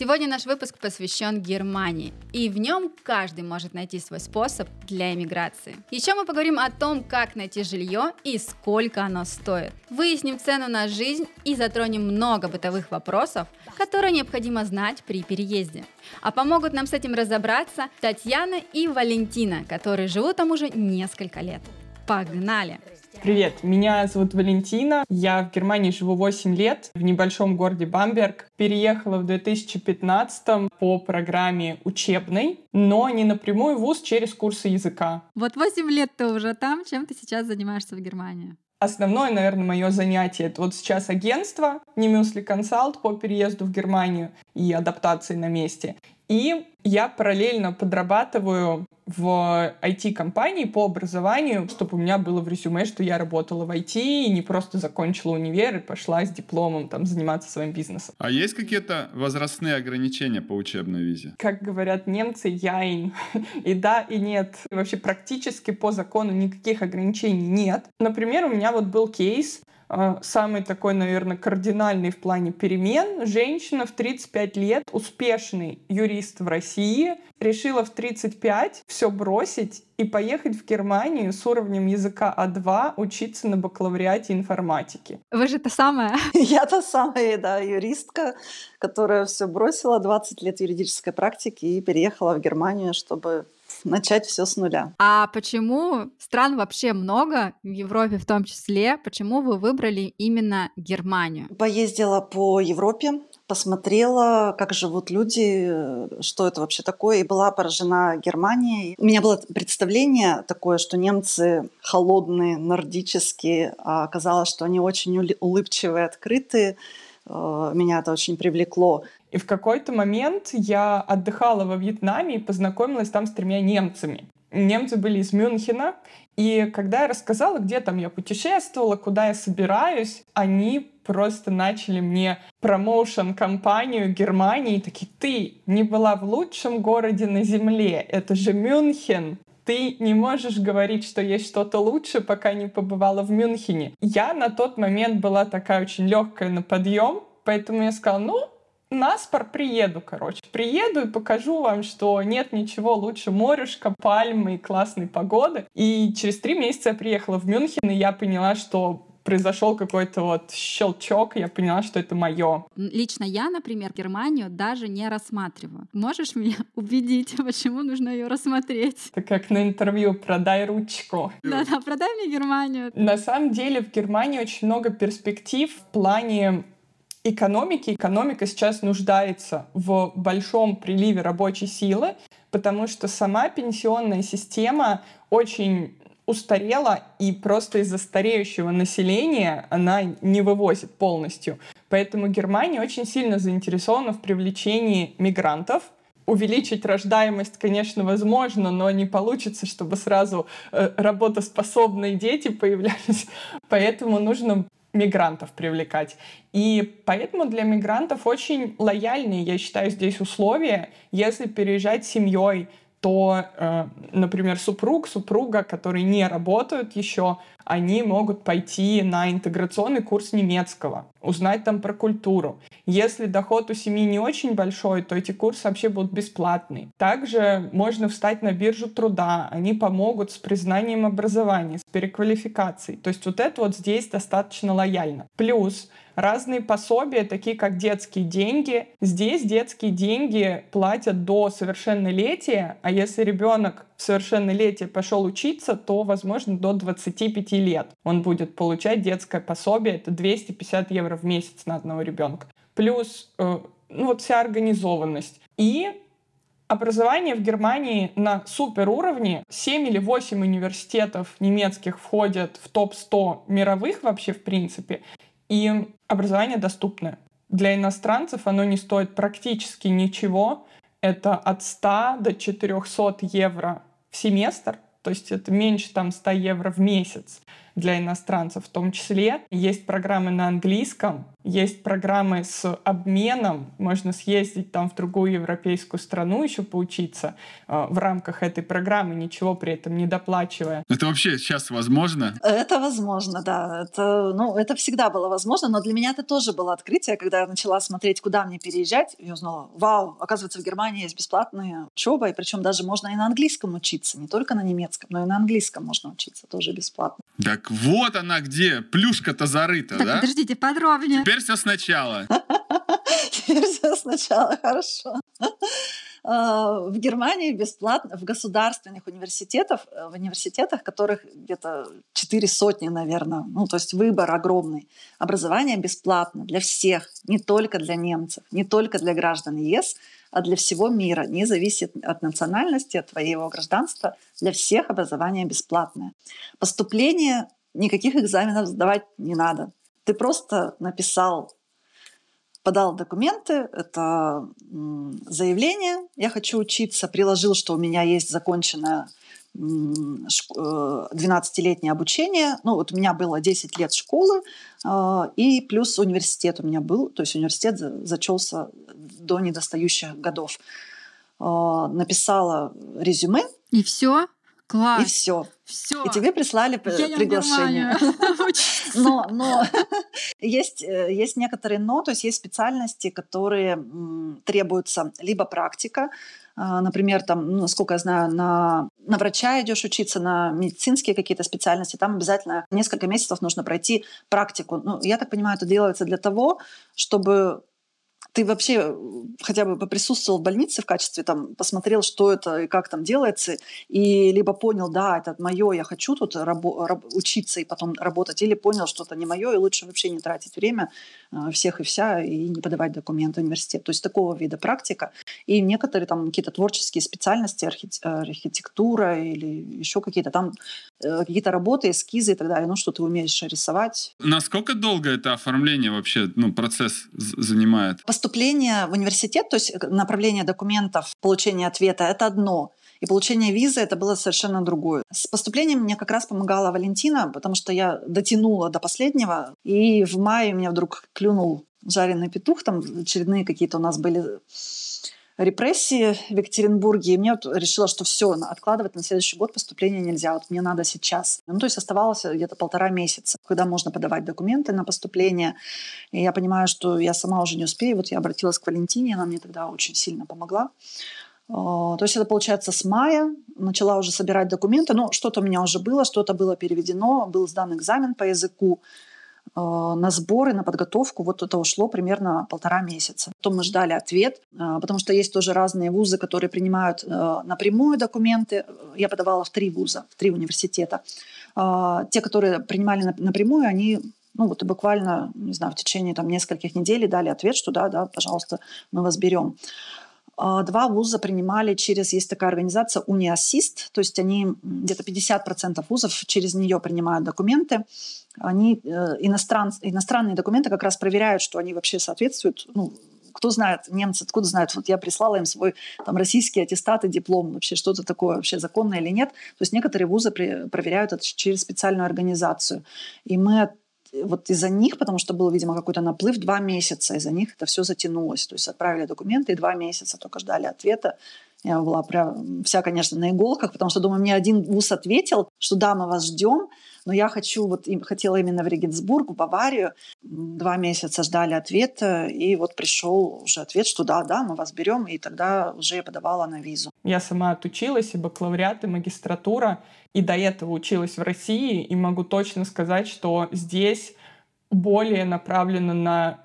Сегодня наш выпуск посвящен Германии, и в нем каждый может найти свой способ для эмиграции. Еще мы поговорим о том, как найти жилье и сколько оно стоит. Выясним цену на жизнь и затронем много бытовых вопросов, которые необходимо знать при переезде. А помогут нам с этим разобраться Татьяна и Валентина, которые живут там уже несколько лет. Погнали! Привет, меня зовут Валентина. Я в Германии живу 8 лет в небольшом городе Бамберг. Переехала в 2015 по программе учебной, но не напрямую в ВУЗ через курсы языка. Вот 8 лет ты уже там. Чем ты сейчас занимаешься в Германии? Основное, наверное, мое занятие это вот сейчас агентство Немюсли Консалт по переезду в Германию и адаптации на месте. И я параллельно подрабатываю в IT-компании по образованию, чтобы у меня было в резюме, что я работала в IT и не просто закончила универ и пошла с дипломом там заниматься своим бизнесом. А есть какие-то возрастные ограничения по учебной визе? Как говорят немцы, яин. И да, и нет. И вообще практически по закону никаких ограничений нет. Например, у меня вот был кейс, самый такой, наверное, кардинальный в плане перемен. Женщина в 35 лет, успешный юрист в России, решила в 35 все бросить и поехать в Германию с уровнем языка А2 учиться на бакалавриате информатики. Вы же та самая. Я та самая, да, юристка, которая все бросила, 20 лет юридической практики и переехала в Германию, чтобы начать все с нуля. А почему стран вообще много, в Европе в том числе, почему вы выбрали именно Германию? Поездила по Европе, посмотрела, как живут люди, что это вообще такое, и была поражена Германией. У меня было представление такое, что немцы холодные, нордические, а оказалось, что они очень улыбчивые, открытые. Э, меня это очень привлекло. И в какой-то момент я отдыхала во Вьетнаме и познакомилась там с тремя немцами. Немцы были из Мюнхена, и когда я рассказала, где там я путешествовала, куда я собираюсь, они просто начали мне промоушен-компанию Германии, и такие, ты не была в лучшем городе на земле, это же Мюнхен, ты не можешь говорить, что есть что-то лучше, пока не побывала в Мюнхене. Я на тот момент была такая очень легкая на подъем, поэтому я сказала, ну, наспор приеду, короче. Приеду и покажу вам, что нет ничего лучше морюшка, пальмы и классной погоды. И через три месяца я приехала в Мюнхен, и я поняла, что произошел какой-то вот щелчок, я поняла, что это мое. Лично я, например, Германию даже не рассматриваю. Можешь меня убедить, почему нужно ее рассмотреть? Это как на интервью «продай ручку». Да-да, продай мне Германию. На самом деле в Германии очень много перспектив в плане экономики. Экономика сейчас нуждается в большом приливе рабочей силы, потому что сама пенсионная система очень устарела, и просто из-за стареющего населения она не вывозит полностью. Поэтому Германия очень сильно заинтересована в привлечении мигрантов, увеличить рождаемость, конечно, возможно, но не получится, чтобы сразу э, работоспособные дети появлялись. Поэтому нужно мигрантов привлекать. И поэтому для мигрантов очень лояльные, я считаю, здесь условия. Если переезжать семьей, то, э, например, супруг, супруга, которые не работают еще, они могут пойти на интеграционный курс немецкого, узнать там про культуру. Если доход у семьи не очень большой, то эти курсы вообще будут бесплатные. Также можно встать на биржу труда, они помогут с признанием образования, с переквалификацией. То есть вот это вот здесь достаточно лояльно. Плюс разные пособия, такие как детские деньги. Здесь детские деньги платят до совершеннолетия, а если ребенок в совершеннолетие пошел учиться, то, возможно, до 25 лет он будет получать детское пособие. Это 250 евро в месяц на одного ребенка. Плюс э, ну, вот вся организованность. И Образование в Германии на супер уровне. 7 или 8 университетов немецких входят в топ-100 мировых вообще в принципе. И образование доступное. Для иностранцев оно не стоит практически ничего. Это от 100 до 400 евро в семестр, то есть это меньше там 100 евро в месяц. Для иностранцев в том числе. Есть программы на английском, есть программы с обменом, можно съездить там в другую европейскую страну еще поучиться э, в рамках этой программы, ничего при этом не доплачивая. Это вообще сейчас возможно? Это возможно, да. Это, ну, это всегда было возможно, но для меня это тоже было открытие, когда я начала смотреть, куда мне переезжать, я узнала, вау, оказывается, в Германии есть бесплатная учеба, и причем даже можно и на английском учиться, не только на немецком, но и на английском можно учиться тоже бесплатно. Так вот она где, плюшка-то зарыта, так, да? подождите, подробнее. Теперь все сначала. Сначала, хорошо. А, в Германии бесплатно, в государственных университетах, э, в университетах, которых где-то четыре сотни, наверное, ну, то есть выбор огромный. Образование бесплатно для всех, не только для немцев, не только для граждан ЕС, а для всего мира, не зависит от национальности, от твоего гражданства. Для всех образование бесплатное. Поступление никаких экзаменов сдавать не надо. Ты просто написал, подал документы, это заявление, я хочу учиться, приложил, что у меня есть законченное 12-летнее обучение. Ну, вот у меня было 10 лет школы, а, и плюс университет у меня был, то есть университет зачелся до недостающих годов. А, написала резюме. И все? Класс. И все. Все. И тебе прислали приглашение. Но, но есть, э, есть некоторые но, то есть есть специальности, которые требуются либо практика, а, например, там, ну, насколько я знаю, на, на врача идешь учиться, на медицинские какие-то специальности, там обязательно несколько месяцев нужно пройти практику. Ну, я так понимаю, это делается для того, чтобы ты вообще хотя бы поприсутствовал в больнице в качестве, там, посмотрел, что это и как там делается, и либо понял, да, это мое, я хочу тут рабо- раб- учиться и потом работать, или понял, что это не мое, и лучше вообще не тратить время всех и вся, и не подавать документы в университет. То есть такого вида практика. И некоторые там какие-то творческие специальности, архит- архитектура или еще какие-то там э, какие-то работы, эскизы и так далее, ну, что ты умеешь рисовать. Насколько долго это оформление вообще, ну, процесс занимает? Поступление в университет, то есть э, направление документов, получение ответа — это одно. И получение визы это было совершенно другое. С поступлением мне как раз помогала Валентина, потому что я дотянула до последнего. И в мае меня вдруг клюнул жареный петух. Там очередные какие-то у нас были репрессии в Екатеринбурге, и мне вот решила, что все, откладывать на следующий год поступление нельзя, вот мне надо сейчас. Ну, то есть оставалось где-то полтора месяца, когда можно подавать документы на поступление. И я понимаю, что я сама уже не успею. Вот я обратилась к Валентине, она мне тогда очень сильно помогла. То есть это получается с мая начала уже собирать документы. Ну, что-то у меня уже было, что-то было переведено, был сдан экзамен по языку. Э, на сборы, на подготовку. Вот это ушло примерно полтора месяца. Потом мы ждали ответ, э, потому что есть тоже разные вузы, которые принимают напрямую документы. Я подавала в три вуза, в три университета. Те, которые принимали напрямую, они ну вот буквально, не знаю, в течение там нескольких недель дали ответ, что да, да, пожалуйста, мы вас берем. Два вуза принимали через, есть такая организация Униассист, то есть они где-то 50% вузов через нее принимают документы они э, иностран, иностранные документы как раз проверяют, что они вообще соответствуют ну, кто знает, немцы откуда знают, вот я прислала им свой там, российский аттестат и диплом, вообще что-то такое вообще законное или нет. То есть некоторые вузы при, проверяют это через специальную организацию. И мы вот из-за них, потому что был, видимо, какой-то наплыв, два месяца из-за них это все затянулось. То есть отправили документы и два месяца только ждали ответа. Я была прям вся, конечно, на иголках, потому что, думаю, мне один вуз ответил, что да, мы вас ждем, но я хочу, вот хотела именно в Регенсбург, в Баварию. Два месяца ждали ответа, и вот пришел уже ответ, что да, да, мы вас берем, и тогда уже я подавала на визу. Я сама отучилась, и бакалавриат, и магистратура, и до этого училась в России, и могу точно сказать, что здесь более направлено на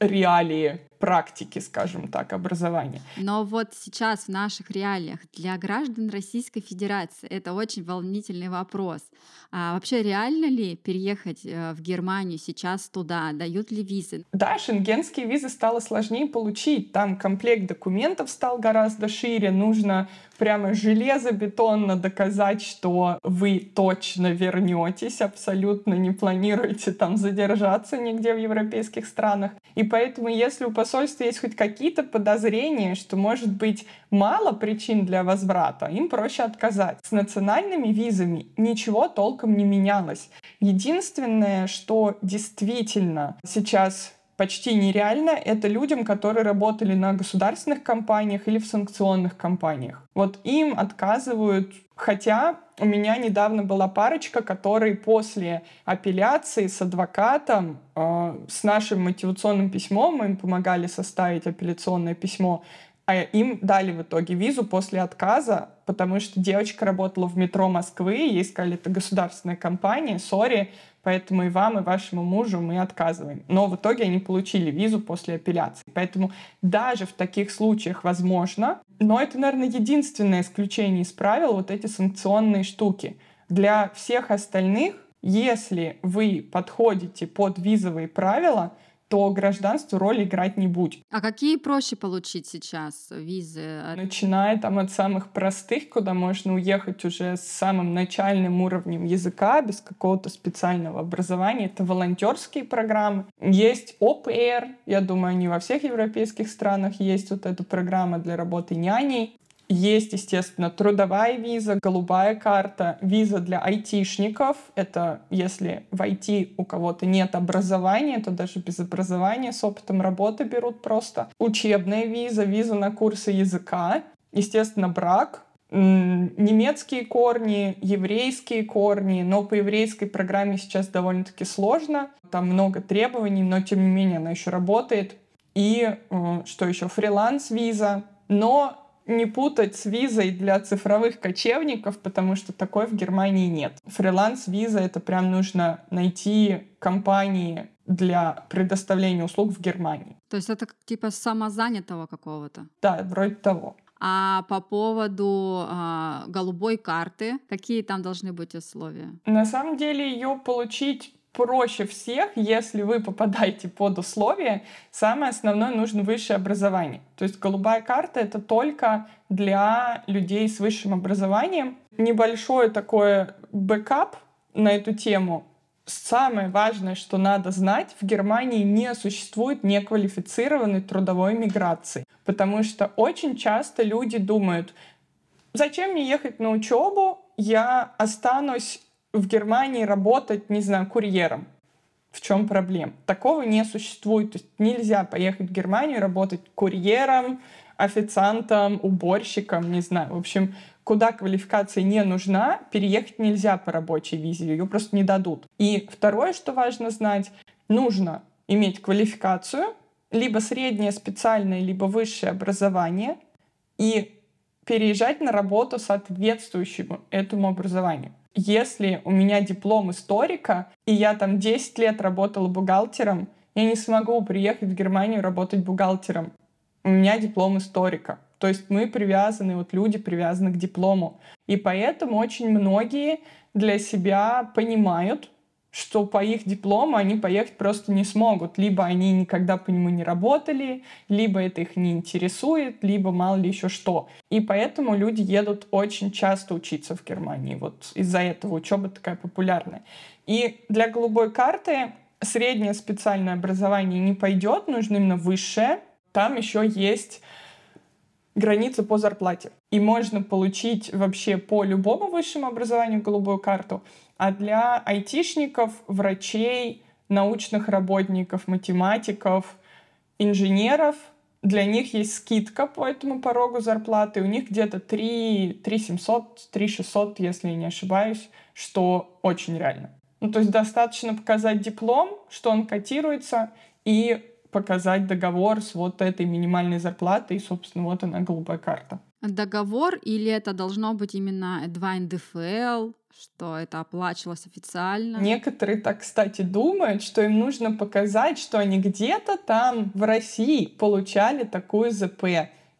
реалии практики, скажем так, образования. Но вот сейчас в наших реалиях для граждан Российской Федерации это очень волнительный вопрос. А вообще реально ли переехать э, в Германию сейчас туда? Дают ли визы? Да, шенгенские визы стало сложнее получить. Там комплект документов стал гораздо шире. Нужно прямо железобетонно доказать, что вы точно вернетесь, абсолютно не планируете там задержаться нигде в европейских странах. И поэтому, если у посольства есть хоть какие-то подозрения, что может быть мало причин для возврата, им проще отказать. С национальными визами ничего толком не менялось. Единственное, что действительно сейчас почти нереально, это людям, которые работали на государственных компаниях или в санкционных компаниях. Вот им отказывают, хотя у меня недавно была парочка, которые после апелляции с адвокатом, э, с нашим мотивационным письмом, мы им помогали составить апелляционное письмо, а им дали в итоге визу после отказа, потому что девочка работала в метро Москвы, ей сказали, это государственная компания, сори, поэтому и вам, и вашему мужу мы отказываем. Но в итоге они получили визу после апелляции. Поэтому даже в таких случаях возможно, но это, наверное, единственное исключение из правил, вот эти санкционные штуки. Для всех остальных, если вы подходите под визовые правила, то гражданство роль играть не будет. А какие проще получить сейчас визы? Начиная там от самых простых, куда можно уехать уже с самым начальным уровнем языка, без какого-то специального образования. Это волонтерские программы. Есть ОПР, я думаю, они во всех европейских странах есть вот эта программа для работы няней. Есть, естественно, трудовая виза, голубая карта, виза для айтишников. Это если в IT у кого-то нет образования, то даже без образования с опытом работы берут просто. Учебная виза, виза на курсы языка. Естественно, брак, немецкие корни, еврейские корни, но по еврейской программе сейчас довольно-таки сложно. Там много требований, но тем не менее она еще работает. И э, что еще? Фриланс-виза. Но не путать с визой для цифровых кочевников, потому что такой в Германии нет. Фриланс-виза — это прям нужно найти компании для предоставления услуг в Германии. То есть это типа самозанятого какого-то? Да, вроде того. А по поводу э, голубой карты, какие там должны быть условия? На самом деле ее получить проще всех, если вы попадаете под условия, самое основное нужно высшее образование. То есть голубая карта — это только для людей с высшим образованием. Небольшое такое backup на эту тему. Самое важное, что надо знать, в Германии не существует неквалифицированной трудовой миграции, потому что очень часто люди думают, зачем мне ехать на учебу, я останусь в Германии работать, не знаю, курьером. В чем проблема? Такого не существует. То есть нельзя поехать в Германию работать курьером, официантом, уборщиком, не знаю. В общем, куда квалификация не нужна, переехать нельзя по рабочей визе, ее просто не дадут. И второе, что важно знать, нужно иметь квалификацию, либо среднее специальное, либо высшее образование, и переезжать на работу соответствующему этому образованию если у меня диплом историка, и я там 10 лет работала бухгалтером, я не смогу приехать в Германию работать бухгалтером. У меня диплом историка. То есть мы привязаны, вот люди привязаны к диплому. И поэтому очень многие для себя понимают, что по их диплому они поехать просто не смогут. Либо они никогда по нему не работали, либо это их не интересует, либо мало ли еще что. И поэтому люди едут очень часто учиться в Германии. Вот из-за этого учеба такая популярная. И для голубой карты среднее специальное образование не пойдет, нужно именно высшее. Там еще есть границы по зарплате. И можно получить вообще по любому высшему образованию голубую карту. А для айтишников, врачей, научных работников, математиков, инженеров для них есть скидка по этому порогу зарплаты. У них где-то 3, 3 700, 3 600, если не ошибаюсь, что очень реально. Ну, то есть достаточно показать диплом, что он котируется, и показать договор с вот этой минимальной зарплатой, и, собственно, вот она голубая карта. Договор или это должно быть именно 2 НДФЛ, что это оплачивалось официально? Некоторые так, кстати, думают, что им нужно показать, что они где-то там в России получали такую ЗП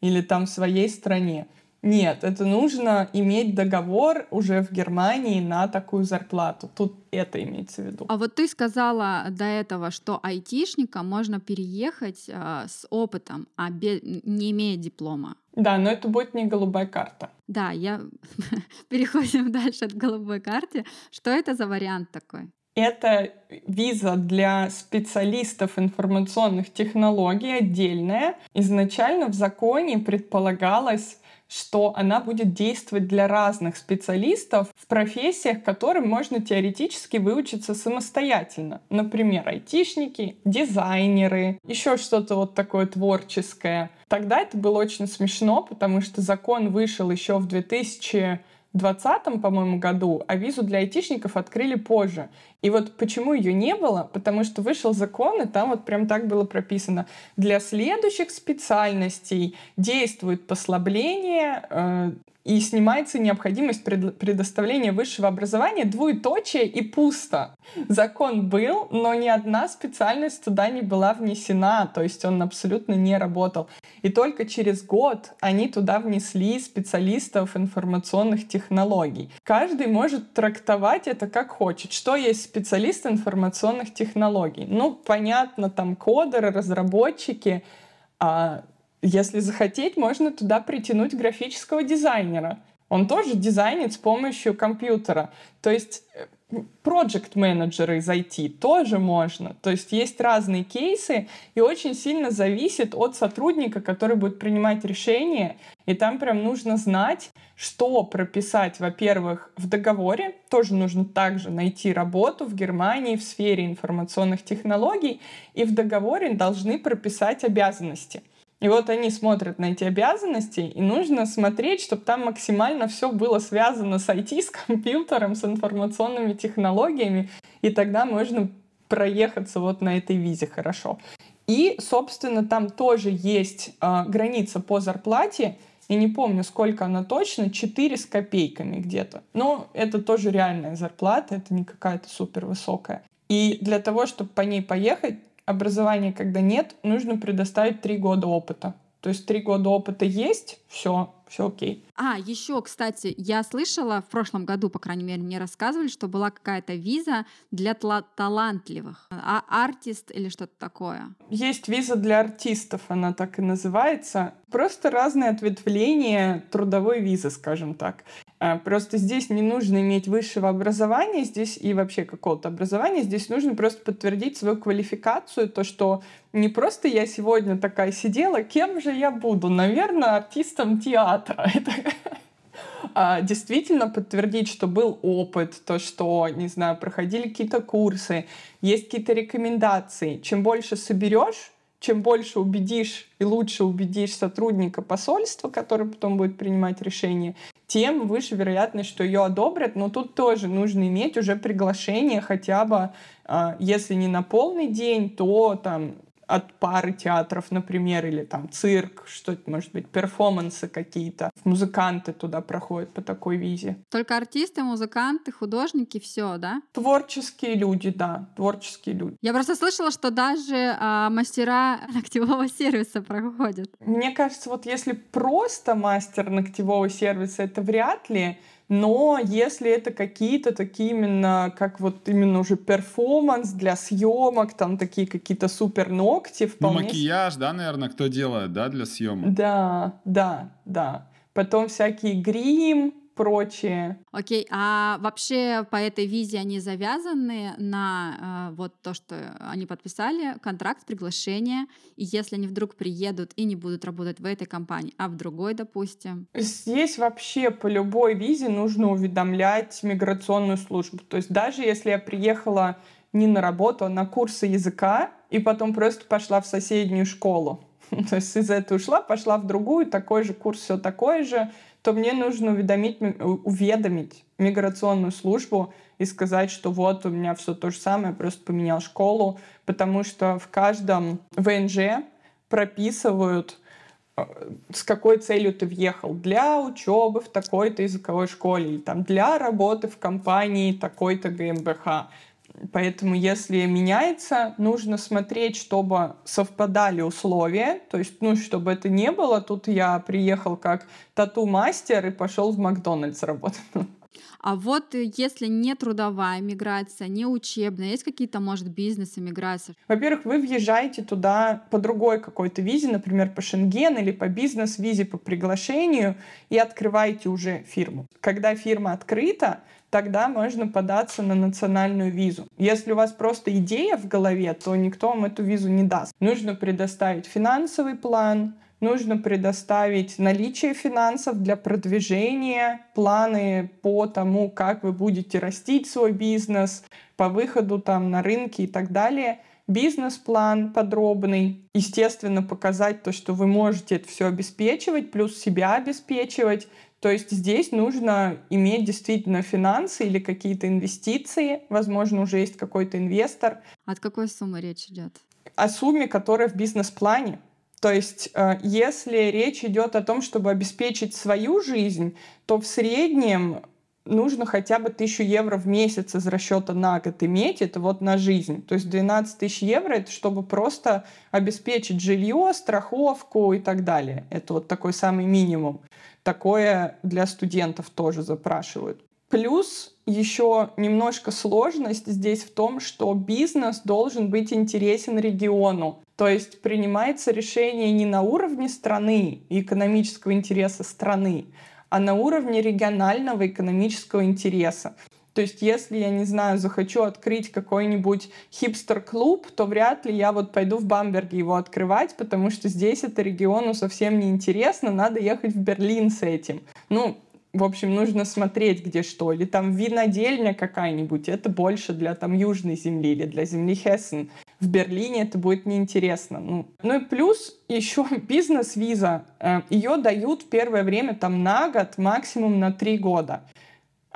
или там в своей стране. Нет, это нужно иметь договор уже в Германии на такую зарплату. Тут это имеется в виду. А вот ты сказала до этого, что айтишникам можно переехать э, с опытом, а без, не имея диплома. Да, но это будет не голубая карта. Да, я переходим дальше от голубой карты. Что это за вариант такой? Это виза для специалистов информационных технологий отдельная. Изначально в законе предполагалось что она будет действовать для разных специалистов в профессиях, которым можно теоретически выучиться самостоятельно. Например, айтишники, дизайнеры, еще что-то вот такое творческое. Тогда это было очень смешно, потому что закон вышел еще в 2000 2020, по-моему, году, а визу для айтишников открыли позже. И вот почему ее не было? Потому что вышел закон, и там вот прям так было прописано. Для следующих специальностей действует послабление э, и снимается необходимость предоставления высшего образования двоеточие и пусто. Закон был, но ни одна специальность туда не была внесена, то есть он абсолютно не работал. И только через год они туда внесли специалистов информационных технологий. Каждый может трактовать это как хочет. Что есть специалист информационных технологий? Ну, понятно, там кодеры, разработчики, а если захотеть, можно туда притянуть графического дизайнера. Он тоже дизайнит с помощью компьютера. То есть э, project менеджеры IT тоже можно. То есть есть разные кейсы, и очень сильно зависит от сотрудника, который будет принимать решение. И там прям нужно знать, что прописать, во-первых, в договоре. Тоже нужно также найти работу в Германии в сфере информационных технологий, и в договоре должны прописать обязанности. И вот они смотрят на эти обязанности, и нужно смотреть, чтобы там максимально все было связано с IT, с компьютером, с информационными технологиями, и тогда можно проехаться вот на этой визе хорошо. И, собственно, там тоже есть э, граница по зарплате, я не помню, сколько она точно, 4 с копейками где-то. Но это тоже реальная зарплата, это не какая-то супер высокая. И для того, чтобы по ней поехать, образования, когда нет, нужно предоставить три года опыта. То есть три года опыта есть, все, все окей. А, еще, кстати, я слышала в прошлом году, по крайней мере, мне рассказывали, что была какая-то виза для талантливых, а артист или что-то такое. Есть виза для артистов, она так и называется. Просто разные ответвления трудовой визы, скажем так. А, просто здесь не нужно иметь высшего образования, здесь и вообще какого-то образования, здесь нужно просто подтвердить свою квалификацию, то, что не просто я сегодня такая сидела, кем же я буду? Наверное, артистом театра. Это действительно подтвердить, что был опыт, то, что, не знаю, проходили какие-то курсы, есть какие-то рекомендации. Чем больше соберешь, чем больше убедишь и лучше убедишь сотрудника посольства, который потом будет принимать решение, тем выше вероятность, что ее одобрят. Но тут тоже нужно иметь уже приглашение хотя бы, а, если не на полный день, то там от пары театров, например, или там цирк, что-то, может быть, перформансы какие-то. Музыканты туда проходят по такой визе. Только артисты, музыканты, художники, все, да? Творческие люди, да, творческие люди. Я просто слышала, что даже а, мастера ногтевого сервиса проходят. Мне кажется, вот если просто мастер ногтевого сервиса, это вряд ли, но если это какие-то такие именно, как вот именно уже перформанс для съемок, там такие какие-то супер ногти, ну, вполне... Ну, макияж, да, наверное, кто делает, да, для съемок? Да, да, да. Потом всякий грим, прочее. Окей, а вообще по этой визе они завязаны на э, вот то, что они подписали, контракт, приглашение, и если они вдруг приедут и не будут работать в этой компании, а в другой, допустим? Здесь вообще по любой визе нужно уведомлять миграционную службу. То есть даже если я приехала не на работу, а на курсы языка, и потом просто пошла в соседнюю школу, то есть из этой ушла, пошла в другую, такой же курс, все такое же, то мне нужно уведомить, уведомить миграционную службу и сказать, что вот у меня все то же самое, просто поменял школу, потому что в каждом ВНЖ прописывают, э, с какой целью ты въехал. Для учебы в такой-то языковой школе или там для работы в компании такой-то ГМБХ. Поэтому, если меняется, нужно смотреть, чтобы совпадали условия. То есть, ну, чтобы это не было, тут я приехал как тату-мастер и пошел в Макдональдс работать. А вот э, если не трудовая миграция, не учебная, есть какие-то, может, бизнес-миграции? Во-первых, вы въезжаете туда по другой какой-то визе, например, по Шенген или по бизнес-визе по приглашению, и открываете уже фирму. Когда фирма открыта, тогда можно податься на национальную визу. Если у вас просто идея в голове, то никто вам эту визу не даст. Нужно предоставить финансовый план, нужно предоставить наличие финансов для продвижения, планы по тому, как вы будете растить свой бизнес, по выходу там на рынки и так далее. Бизнес-план подробный, естественно, показать то, что вы можете это все обеспечивать, плюс себя обеспечивать, то есть здесь нужно иметь действительно финансы или какие-то инвестиции. Возможно, уже есть какой-то инвестор. От какой суммы речь идет? О сумме, которая в бизнес-плане. То есть, э, если речь идет о том, чтобы обеспечить свою жизнь, то в среднем нужно хотя бы тысячу евро в месяц из расчета на год иметь, это вот на жизнь. То есть 12 тысяч евро это чтобы просто обеспечить жилье, страховку и так далее. Это вот такой самый минимум. Такое для студентов тоже запрашивают. Плюс еще немножко сложность здесь в том, что бизнес должен быть интересен региону. То есть принимается решение не на уровне страны и экономического интереса страны, а на уровне регионального экономического интереса. То есть, если я, не знаю, захочу открыть какой-нибудь хипстер-клуб, то вряд ли я вот пойду в Бамберге его открывать, потому что здесь это региону совсем не интересно, надо ехать в Берлин с этим. Ну, в общем, нужно смотреть, где что. Или там винодельня какая-нибудь, это больше для там южной земли или для земли Хессен. В Берлине это будет неинтересно. Ну, ну и плюс еще бизнес-виза. Э, Ее дают первое время там на год, максимум на три года.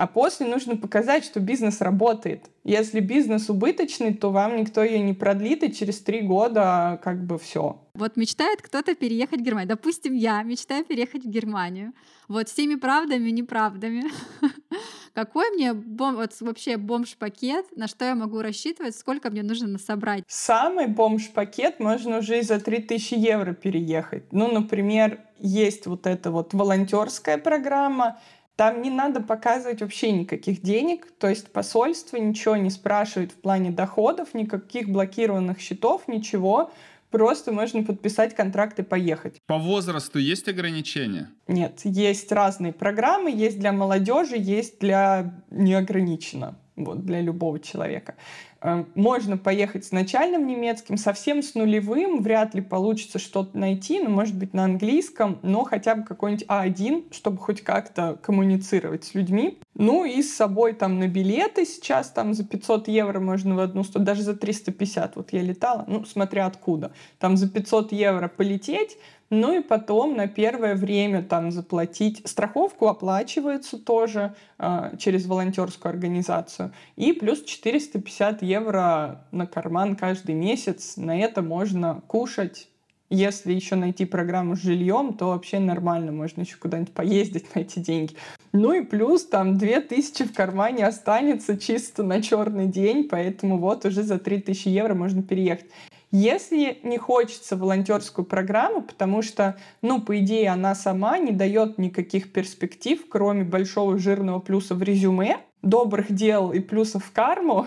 А после нужно показать, что бизнес работает. Если бизнес убыточный, то вам никто ее не продлит, и через три года как бы все. Вот мечтает кто-то переехать в Германию. Допустим, я мечтаю переехать в Германию. Вот всеми правдами и неправдами. Какой мне бом, вот вообще бомж-пакет, на что я могу рассчитывать, сколько мне нужно собрать? Самый бомж-пакет можно уже и за 3000 евро переехать. Ну, например, есть вот эта вот волонтерская программа, там не надо показывать вообще никаких денег, то есть посольство ничего не спрашивает в плане доходов, никаких блокированных счетов, ничего. Просто можно подписать контракт и поехать. По возрасту есть ограничения? Нет, есть разные программы, есть для молодежи, есть для неограниченно, вот, для любого человека. Э, можно поехать с начальным немецким, совсем с нулевым вряд ли получится что-то найти, но может быть на английском, но хотя бы какой-нибудь А1, чтобы хоть как-то коммуницировать с людьми. Ну и с собой там на билеты сейчас там за 500 евро можно в одну сторону, даже за 350, вот я летала, ну смотря откуда, там за 500 евро полететь, ну и потом на первое время там заплатить. Страховку оплачивается тоже э, через волонтерскую организацию. И плюс 450 евро на карман каждый месяц. На это можно кушать. Если еще найти программу с жильем, то вообще нормально, можно еще куда-нибудь поездить на эти деньги. Ну и плюс там 2000 в кармане останется чисто на черный день, поэтому вот уже за 3000 евро можно переехать. Если не хочется волонтерскую программу, потому что, ну, по идее, она сама не дает никаких перспектив, кроме большого жирного плюса в резюме, добрых дел и плюсов в карму,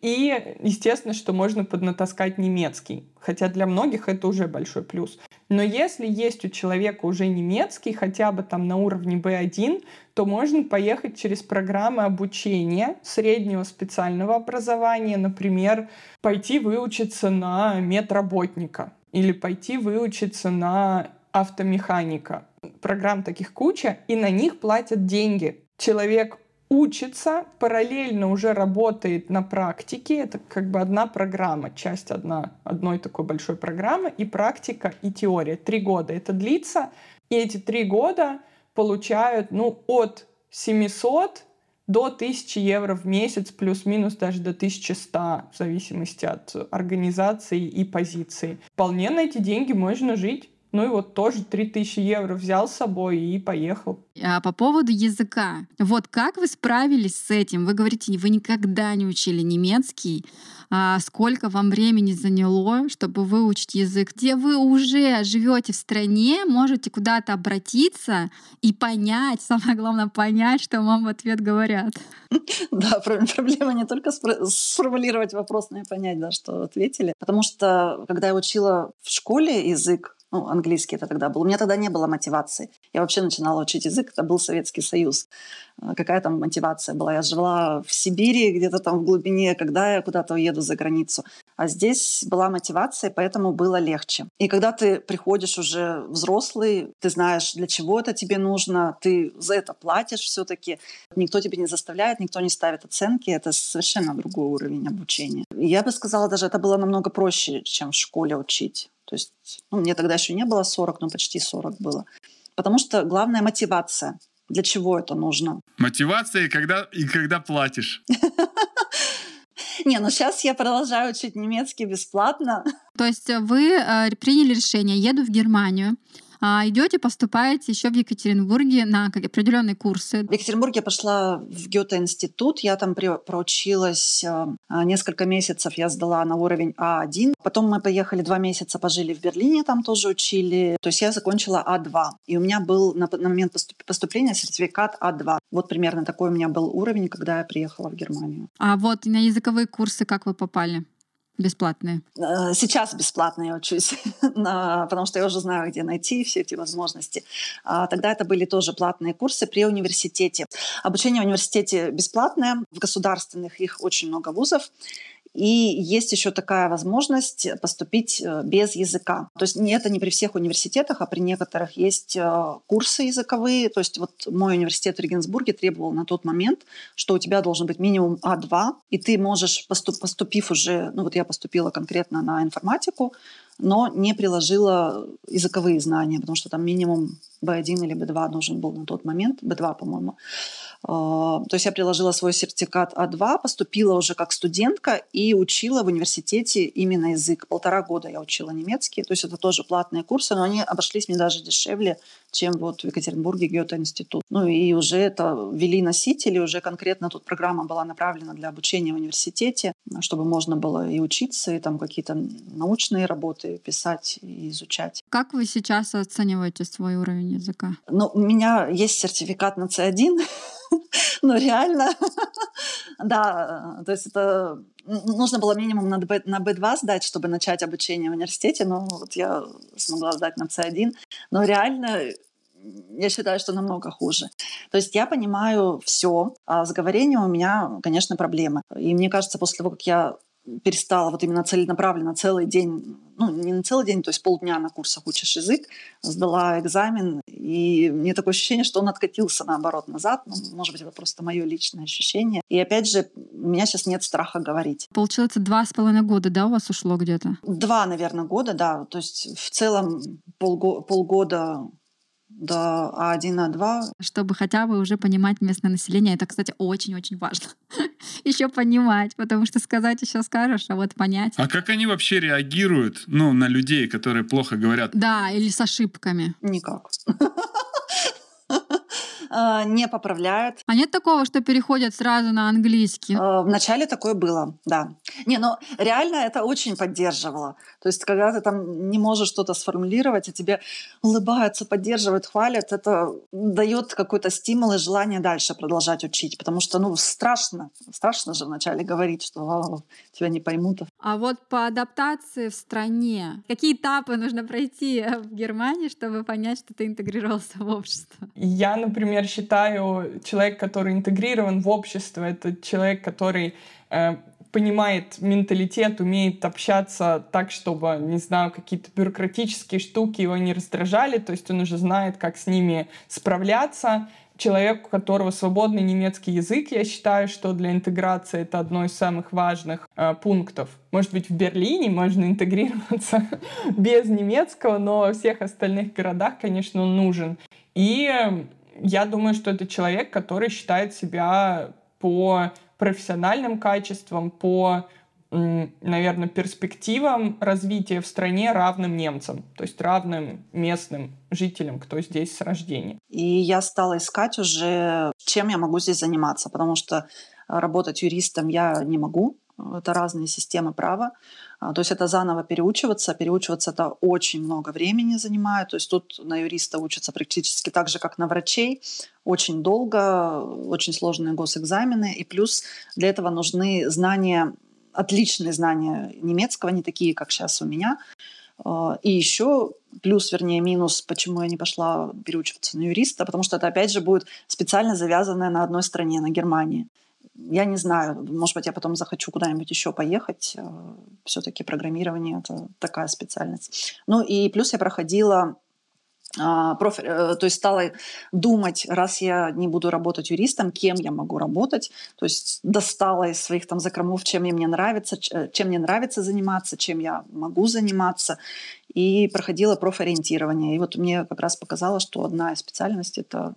и, естественно, что можно поднатаскать немецкий. Хотя для многих это уже большой плюс. Но если есть у человека уже немецкий, хотя бы там на уровне B1, то можно поехать через программы обучения среднего специального образования, например, пойти выучиться на медработника или пойти выучиться на автомеханика. Программ таких куча, и на них платят деньги. Человек учится, параллельно уже работает на практике. Это как бы одна программа, часть одна, одной такой большой программы. И практика, и теория. Три года это длится. И эти три года получают ну, от 700 до 1000 евро в месяц, плюс-минус даже до 1100, в зависимости от организации и позиции. Вполне на эти деньги можно жить. Ну и вот тоже 3000 евро взял с собой и поехал. А по поводу языка. Вот как вы справились с этим? Вы говорите, вы никогда не учили немецкий. А сколько вам времени заняло, чтобы выучить язык? Где вы уже живете в стране, можете куда-то обратиться и понять, самое главное, понять, что вам в ответ говорят. Да, проблема не только сформулировать вопрос, но и понять, да, что ответили. Потому что, когда я учила в школе язык, Ну, английский это тогда был. У меня тогда не было мотивации. Я вообще начинала учить язык, это был Советский Союз. Э, какая там мотивация была? Я жила в Сибири, где-то там в глубине, когда я куда-то уеду за границу. А здесь была мотивация, поэтому было легче. И когда ты приходишь уже взрослый, ты знаешь, для чего это тебе нужно, ты за это платишь все-таки. Никто тебе не заставляет, никто не ставит оценки. Это совершенно другой уровень обучения. Я бы сказала, даже это было намного проще, чем в школе учить. То есть, ну, мне тогда еще не было 40, но почти 40 было. Потому что главная мотивация. Для чего это нужно? Мотивация и когда, и когда платишь. Не, ну сейчас я продолжаю учить немецкий бесплатно. То есть вы э, приняли решение, еду в Германию, идете, поступаете еще в Екатеринбурге на определенные курсы. В Екатеринбурге я пошла в Гёте-институт, я там проучилась э, несколько месяцев, я сдала на уровень А1. Потом мы поехали два месяца, пожили в Берлине, там тоже учили. То есть я закончила А2. И у меня был на, на момент поступления сертификат А2. Вот примерно такой у меня был уровень, когда я приехала в Германию. А вот на языковые курсы как вы попали? Бесплатные? Э, сейчас бесплатно я учусь, потому что я уже знаю, где найти все эти возможности. А тогда это были тоже платные курсы при университете. Обучение в университете бесплатное, в государственных их очень много вузов. И есть еще такая возможность поступить э, без языка. То есть это не при всех университетах, а при некоторых есть э, курсы языковые. То есть вот мой университет в Регенсбурге требовал на тот момент, что у тебя должен быть минимум А2, и ты можешь, поступ, поступив уже, ну вот я поступила конкретно на информатику, но не приложила языковые знания, потому что там минимум B1 или B2 нужен был на тот момент, B2, по-моему. А, то есть я приложила свой сертификат А2, поступила уже как студентка и учила в университете именно язык. Полтора года я учила немецкий, то есть это тоже платные курсы, но они обошлись мне даже дешевле, чем вот в Екатеринбурге Гёте-институт. Ну и уже это ввели носители, уже конкретно тут программа была направлена для обучения в университете, чтобы можно было и учиться, и там какие-то научные работы писать и изучать. Как вы сейчас оцениваете свой уровень языка? Ну, у меня есть сертификат на C1, но реально, да, то есть это нужно было минимум на, B, на B2 сдать, чтобы начать обучение в университете, но вот я смогла сдать на C1. Но реально я считаю, что намного хуже. То есть я понимаю все, а с говорением у меня, конечно, проблемы. И мне кажется, после того, как я перестала вот именно целенаправленно целый день, ну, не на целый день, то есть полдня на курсах учишь язык, сдала экзамен, и мне такое ощущение, что он откатился наоборот назад. Ну, может быть, это просто мое личное ощущение. И опять же, у меня сейчас нет страха говорить. Получается, два с половиной года, да, у вас ушло где-то? Два, наверное, года, да. То есть в целом полго- полгода до А1, А2. Чтобы хотя бы уже понимать местное население. Это, кстати, очень-очень важно. еще понимать, потому что сказать еще скажешь, а вот понять. А как они вообще реагируют, ну, на людей, которые плохо говорят? Да, или с ошибками. Никак. А, не поправляют. А нет такого, что переходят сразу на английский? А, вначале такое было, да. Не, но реально это очень поддерживало. То есть, когда ты там не можешь что-то сформулировать, а тебе улыбаются, поддерживают, хвалят, это дает какой-то стимул и желание дальше продолжать учить. Потому что, ну, страшно. Страшно же вначале говорить, что тебя не поймут. А вот по адаптации в стране, какие этапы нужно пройти в Германии, чтобы понять, что ты интегрировался в общество? Я, например, считаю, человек, который интегрирован в общество, это человек, который э, понимает менталитет, умеет общаться так, чтобы, не знаю, какие-то бюрократические штуки его не раздражали, то есть он уже знает, как с ними справляться. Человек, у которого свободный немецкий язык, я считаю, что для интеграции это одно из самых важных э, пунктов. Может быть, в Берлине можно интегрироваться без немецкого, но во всех остальных городах, конечно, он нужен. И я думаю, что это человек, который считает себя по профессиональным качествам, по наверное, перспективам развития в стране равным немцам, то есть равным местным жителям, кто здесь с рождения. И я стала искать уже, чем я могу здесь заниматься, потому что работать юристом я не могу, это разные системы права. А, то есть это заново переучиваться. Переучиваться это очень много времени занимает. То есть тут на юриста учатся практически так же, как на врачей. Очень долго, очень сложные госэкзамены. И плюс для этого нужны знания, отличные знания немецкого, не такие, как сейчас у меня. А, и еще плюс, вернее, минус, почему я не пошла переучиваться на юриста, потому что это, опять же, будет специально завязанное на одной стране, на Германии. Я не знаю, может быть, я потом захочу куда-нибудь еще поехать. Э, Все-таки программирование — это такая специальность. Ну и плюс я проходила а, профиль, э, то есть стала думать, раз я не буду работать юристом, кем я могу работать, то есть достала из своих там закромов, чем мне нравится, э, чем мне нравится заниматься, чем я могу заниматься, и проходила профориентирование. И вот мне как раз показалось, что одна из специальностей — это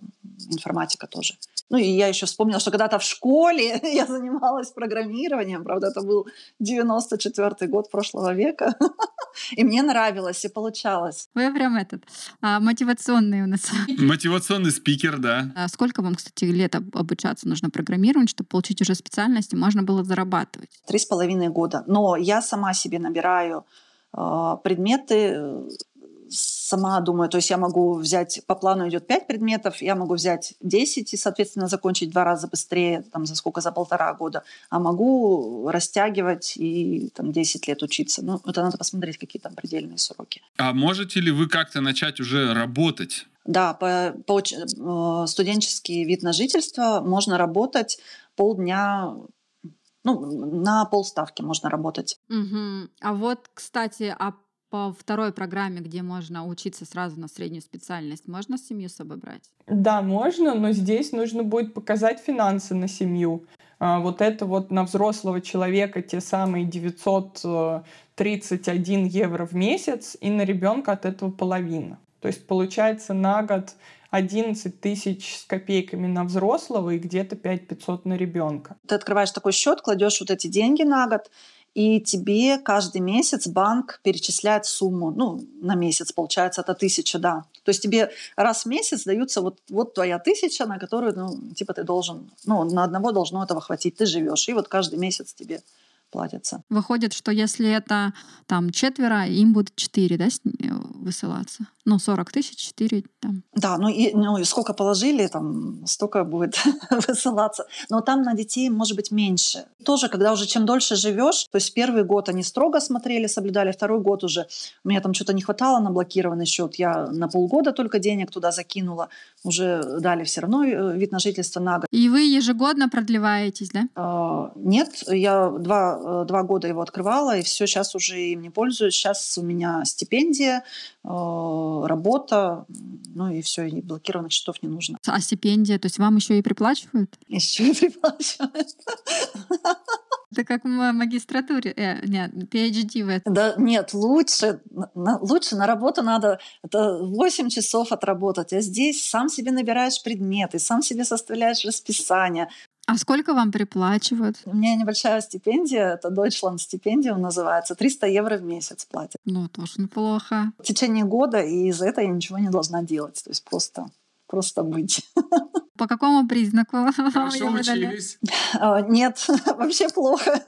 информатика тоже. Ну и я еще вспомнила, что когда-то в школе я занималась программированием, правда, это был 94 год прошлого века, и мне нравилось, и получалось. Вы прям этот, а, мотивационный у нас. Мотивационный спикер, да. А сколько вам, кстати, лет обучаться нужно программированию, чтобы получить уже специальность и можно было зарабатывать? Три с половиной года. Но я сама себе набираю а, предметы сама думаю, то есть я могу взять, по плану идет 5 предметов, я могу взять 10 и, соответственно, закончить два раза быстрее, там, за сколько, за полтора года, а могу растягивать и там 10 лет учиться. Ну, это надо посмотреть, какие там предельные сроки. А можете ли вы как-то начать уже работать? Да, по, по э, студенческий вид на жительство можно работать полдня ну, на полставки можно работать. Угу. А вот, кстати, а по второй программе, где можно учиться сразу на среднюю специальность, можно семью с собой брать? Да, можно, но здесь нужно будет показать финансы на семью. А, вот это вот на взрослого человека те самые 931 евро в месяц, и на ребенка от этого половина. То есть получается на год 11 тысяч с копейками на взрослого и где-то 5 500 на ребенка. Ты открываешь такой счет, кладешь вот эти деньги на год, и тебе каждый месяц банк перечисляет сумму, ну, на месяц, получается, это тысяча, да. То есть тебе раз в месяц даются вот, вот твоя тысяча, на которую, ну, типа ты должен, ну, на одного должно этого хватить, ты живешь, и вот каждый месяц тебе платится. Выходит, что если это там четверо, им будет четыре, да, э, высылаться? Ну, 40 тысяч, четыре там. Да, ну и, ну и сколько положили, там столько будет высылаться. Но там на детей может быть меньше. Тоже, когда уже чем дольше живешь, то есть первый год они строго смотрели, соблюдали, второй год уже у меня там что-то не хватало на блокированный счет, я на полгода только денег туда закинула, уже дали все равно э, вид на жительство на год. И вы ежегодно продлеваетесь, да? А, нет, я два Э, два года его открывала, и все, сейчас уже им не пользуюсь. Сейчас у меня стипендия, э, работа, ну и все, и блокированных счетов не нужно. А стипендия, то есть вам еще и приплачивают? Еще и приплачивают. Это как в магистратуре, э, нет, PhD в этом. Да, нет, лучше, на, лучше на работу надо это 8 часов отработать, а здесь сам себе набираешь предметы, сам себе составляешь расписание, а сколько вам приплачивают? У меня небольшая стипендия, это Deutschland стипендия называется, 300 евро в месяц платят. Ну, тоже неплохо. В течение года, и из-за этого я ничего не должна делать, то есть просто просто быть. По какому признаку? Хорошо учились? А, нет, вообще плохо.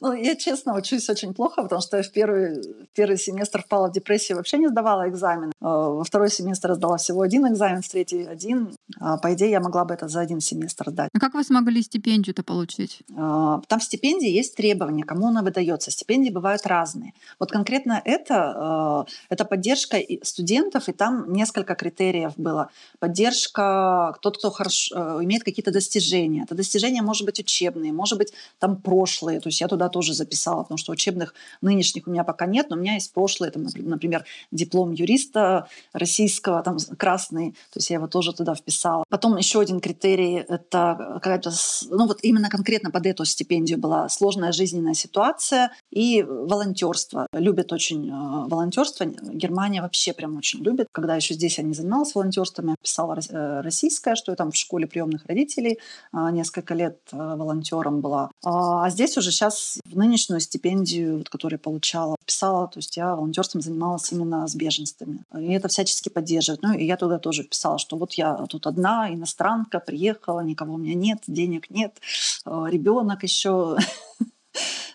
Ну, я честно учусь очень плохо, потому что я в первый, первый семестр впала в депрессию, вообще не сдавала экзамен. А, во второй семестр сдала всего один экзамен, в третий один. А, по идее, я могла бы это за один семестр сдать. А как вы смогли стипендию-то получить? А, там в стипендии есть требования, кому она выдается. Стипендии бывают разные. Вот конкретно это, это поддержка студентов, и там несколько критериев было. Поддержка, тот, кто хорошо, имеет какие-то достижения. Это достижения, может быть, учебные, может быть, там прошлые. То есть я туда тоже записала, потому что учебных нынешних у меня пока нет, но у меня есть прошлое, там, например, диплом юриста российского, там красный, то есть я его тоже туда вписала. Потом еще один критерий — это какая-то, ну вот именно конкретно под эту стипендию была сложная жизненная ситуация и волонтерство. Любят очень э, волонтерство. Германия вообще прям очень любит. Когда еще здесь я не занималась волонтерством, я писала э, российское, что я там в школе приемных родителей э, несколько лет волонтером была. А, а здесь уже сейчас в нынешнюю стипендию, вот, которую я получала, писала, то есть я волонтерством занималась именно с беженцами. И это всячески поддерживает. Ну, и я туда тоже писала, что вот я тут одна, иностранка, приехала, никого у меня нет, денег нет, э, ребенок еще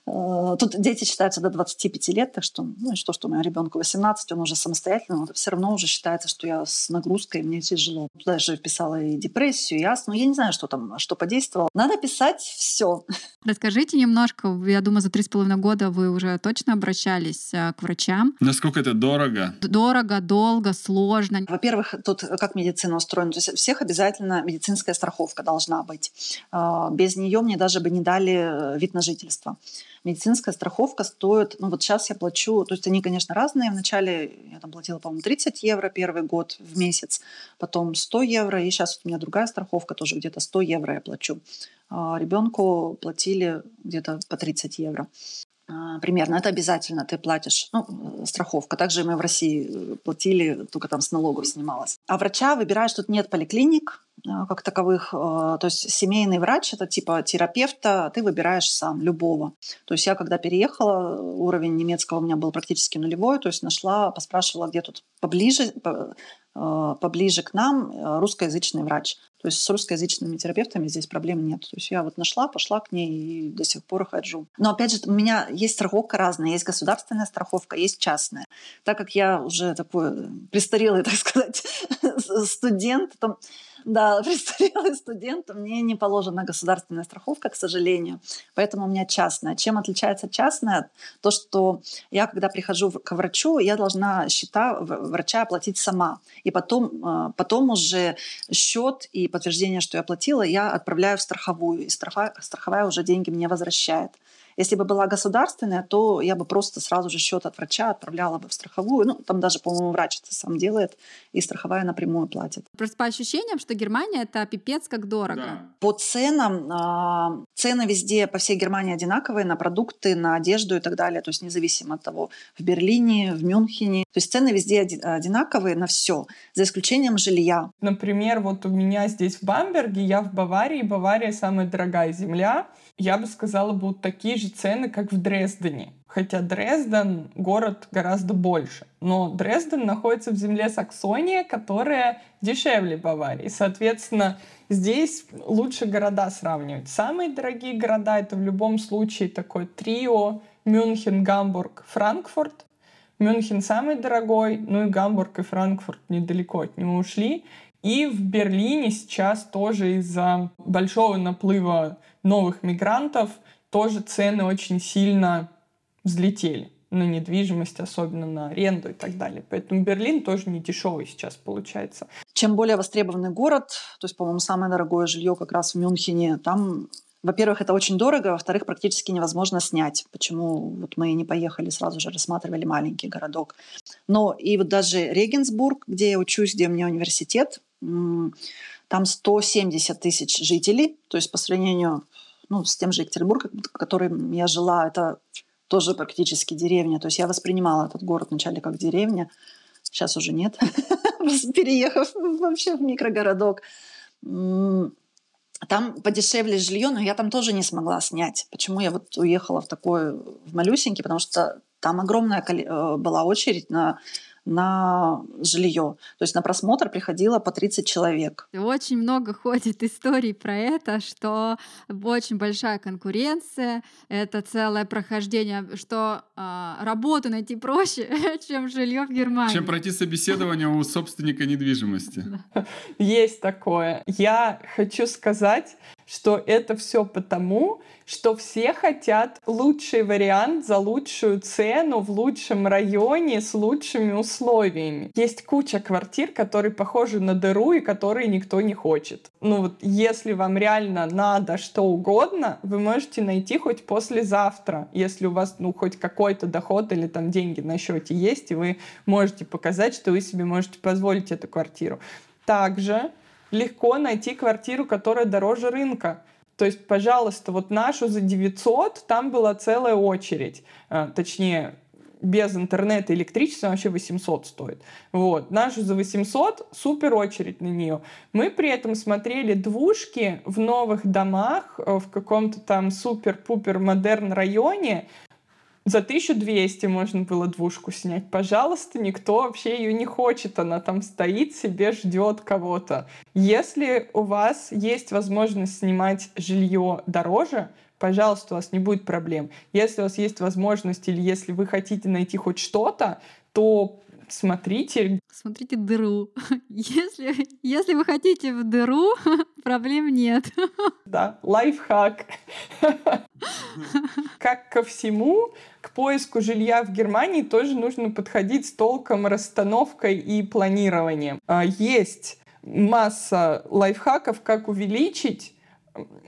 тут дети считаются до 25 лет, так что, ну и что, что у моему ребенку 18, он уже самостоятельный, но все равно уже считается, что я с нагрузкой, мне тяжело. Туда же вписала и депрессию, и астму. Я не знаю, что там, что подействовало. Надо писать все. Расскажите немножко, я думаю, за три с половиной года вы уже точно обращались э, к врачам. Насколько это дорого? Дорого, долго, сложно. Во-первых, тут как медицина устроена. То есть всех обязательно медицинская страховка должна быть. А, без нее мне даже бы не дали э, вид на жительство медицинская страховка стоит, ну вот сейчас я плачу, то есть они, конечно, разные. Вначале я там платила, по-моему, 30 евро первый год в месяц, потом 100 евро, и сейчас у меня другая страховка, тоже где-то 100 евро я плачу. А ребенку платили где-то по 30 евро а, примерно. Это обязательно ты платишь. Ну, страховка. Также мы в России э, платили, только там с налогов снималось. А врача выбираешь, тут нет поликлиник, как таковых. А, то есть семейный врач – это типа терапевта, ты выбираешь сам, любого. То есть я, когда переехала, уровень немецкого у меня был практически нулевой, то есть нашла, поспрашивала, где тут поближе, а, поближе к нам русскоязычный врач. То есть с русскоязычными терапевтами здесь проблем нет. То есть я вот нашла, пошла к ней и до сих пор хожу. Но опять же, у меня есть страховка разная. Есть государственная страховка, есть частная. Так как я уже такой престарелый, так сказать, студент, то да, престарелый студент, мне не положена государственная страховка, к сожалению, поэтому у меня частная. Чем отличается частная? То, что я, когда прихожу к врачу, я должна счета врача оплатить сама. И потом, а, потом уже счет и подтверждение, что я оплатила, я отправляю в страховую. И страховая уже деньги мне возвращает. Если бы была государственная, то я бы просто сразу же счет от врача отправляла бы в страховую. Ну, там даже, по-моему, врач это сам делает, и страховая напрямую платит. Просто по ощущениям, что Германия это пипец как дорого. Да. По ценам, э, цены везде по всей Германии одинаковые на продукты, на одежду и так далее. То есть независимо от того, в Берлине, в Мюнхене. То есть цены везде одинаковые на все, за исключением жилья. Например, вот у меня здесь в Бамберге, я в Баварии. Бавария самая дорогая земля. Я бы сказала, будут такие же цены, как в Дрездене. Хотя Дрезден — город гораздо больше. Но Дрезден находится в земле Саксония, которая дешевле Баварии. Соответственно, здесь лучше города сравнивать. Самые дорогие города — это в любом случае такое трио Мюнхен, Гамбург, Франкфурт. Мюнхен самый дорогой, ну и Гамбург и Франкфурт недалеко от него ушли. И в Берлине сейчас тоже из-за большого наплыва новых мигрантов тоже цены очень сильно взлетели на недвижимость, особенно на аренду и так далее. Поэтому Берлин тоже не дешевый сейчас получается. Чем более востребованный город, то есть, по-моему, самое дорогое жилье как раз в Мюнхене, там во-первых, это очень дорого, во-вторых, практически невозможно снять. Почему вот мы не поехали, сразу же рассматривали маленький городок. Но и вот даже Регенсбург, где я учусь, где у меня университет, там 170 тысяч жителей, то есть по сравнению ну, с тем же Екатеринбургом, в котором я жила, это тоже практически деревня. То есть я воспринимала этот город вначале как деревня, сейчас уже нет, переехав вообще в микрогородок. Там подешевле жилье, но я там тоже не смогла снять. Почему я вот уехала в такой, в малюсенький? Потому что там огромная э, была очередь на на жилье. То есть на просмотр приходило по 30 человек. Очень много ходит историй про это, что очень большая конкуренция, это целое прохождение, что э, работу найти проще, чем жилье в Германии. Чем пройти собеседование у собственника недвижимости. Есть такое. Я хочу сказать, что это все потому, что все хотят лучший вариант за лучшую цену в лучшем районе с лучшими условиями. Есть куча квартир, которые похожи на дыру и которые никто не хочет. Ну вот, если вам реально надо что угодно, вы можете найти хоть послезавтра, если у вас, ну, хоть какой-то доход или там деньги на счете есть, и вы можете показать, что вы себе можете позволить эту квартиру. Также легко найти квартиру, которая дороже рынка. То есть, пожалуйста, вот нашу за 900, там была целая очередь. А, точнее, без интернета и электричества вообще 800 стоит. Вот. Нашу за 800 супер очередь на нее. Мы при этом смотрели двушки в новых домах э, в каком-то там супер-пупер модерн районе За 1200 можно было двушку снять. Пожалуйста, никто вообще ее не хочет. Она там стоит себе, ждет кого-то. Если у вас есть возможность снимать жилье дороже, пожалуйста, у вас не будет проблем. Если у вас есть возможность или если вы хотите найти хоть что-то, то смотрите. Смотрите дыру. Если, если вы хотите в дыру, проблем нет. Да, лайфхак. Как ко всему, к поиску жилья в Германии тоже нужно подходить с толком, расстановкой и планированием. А, есть масса лайфхаков, как увеличить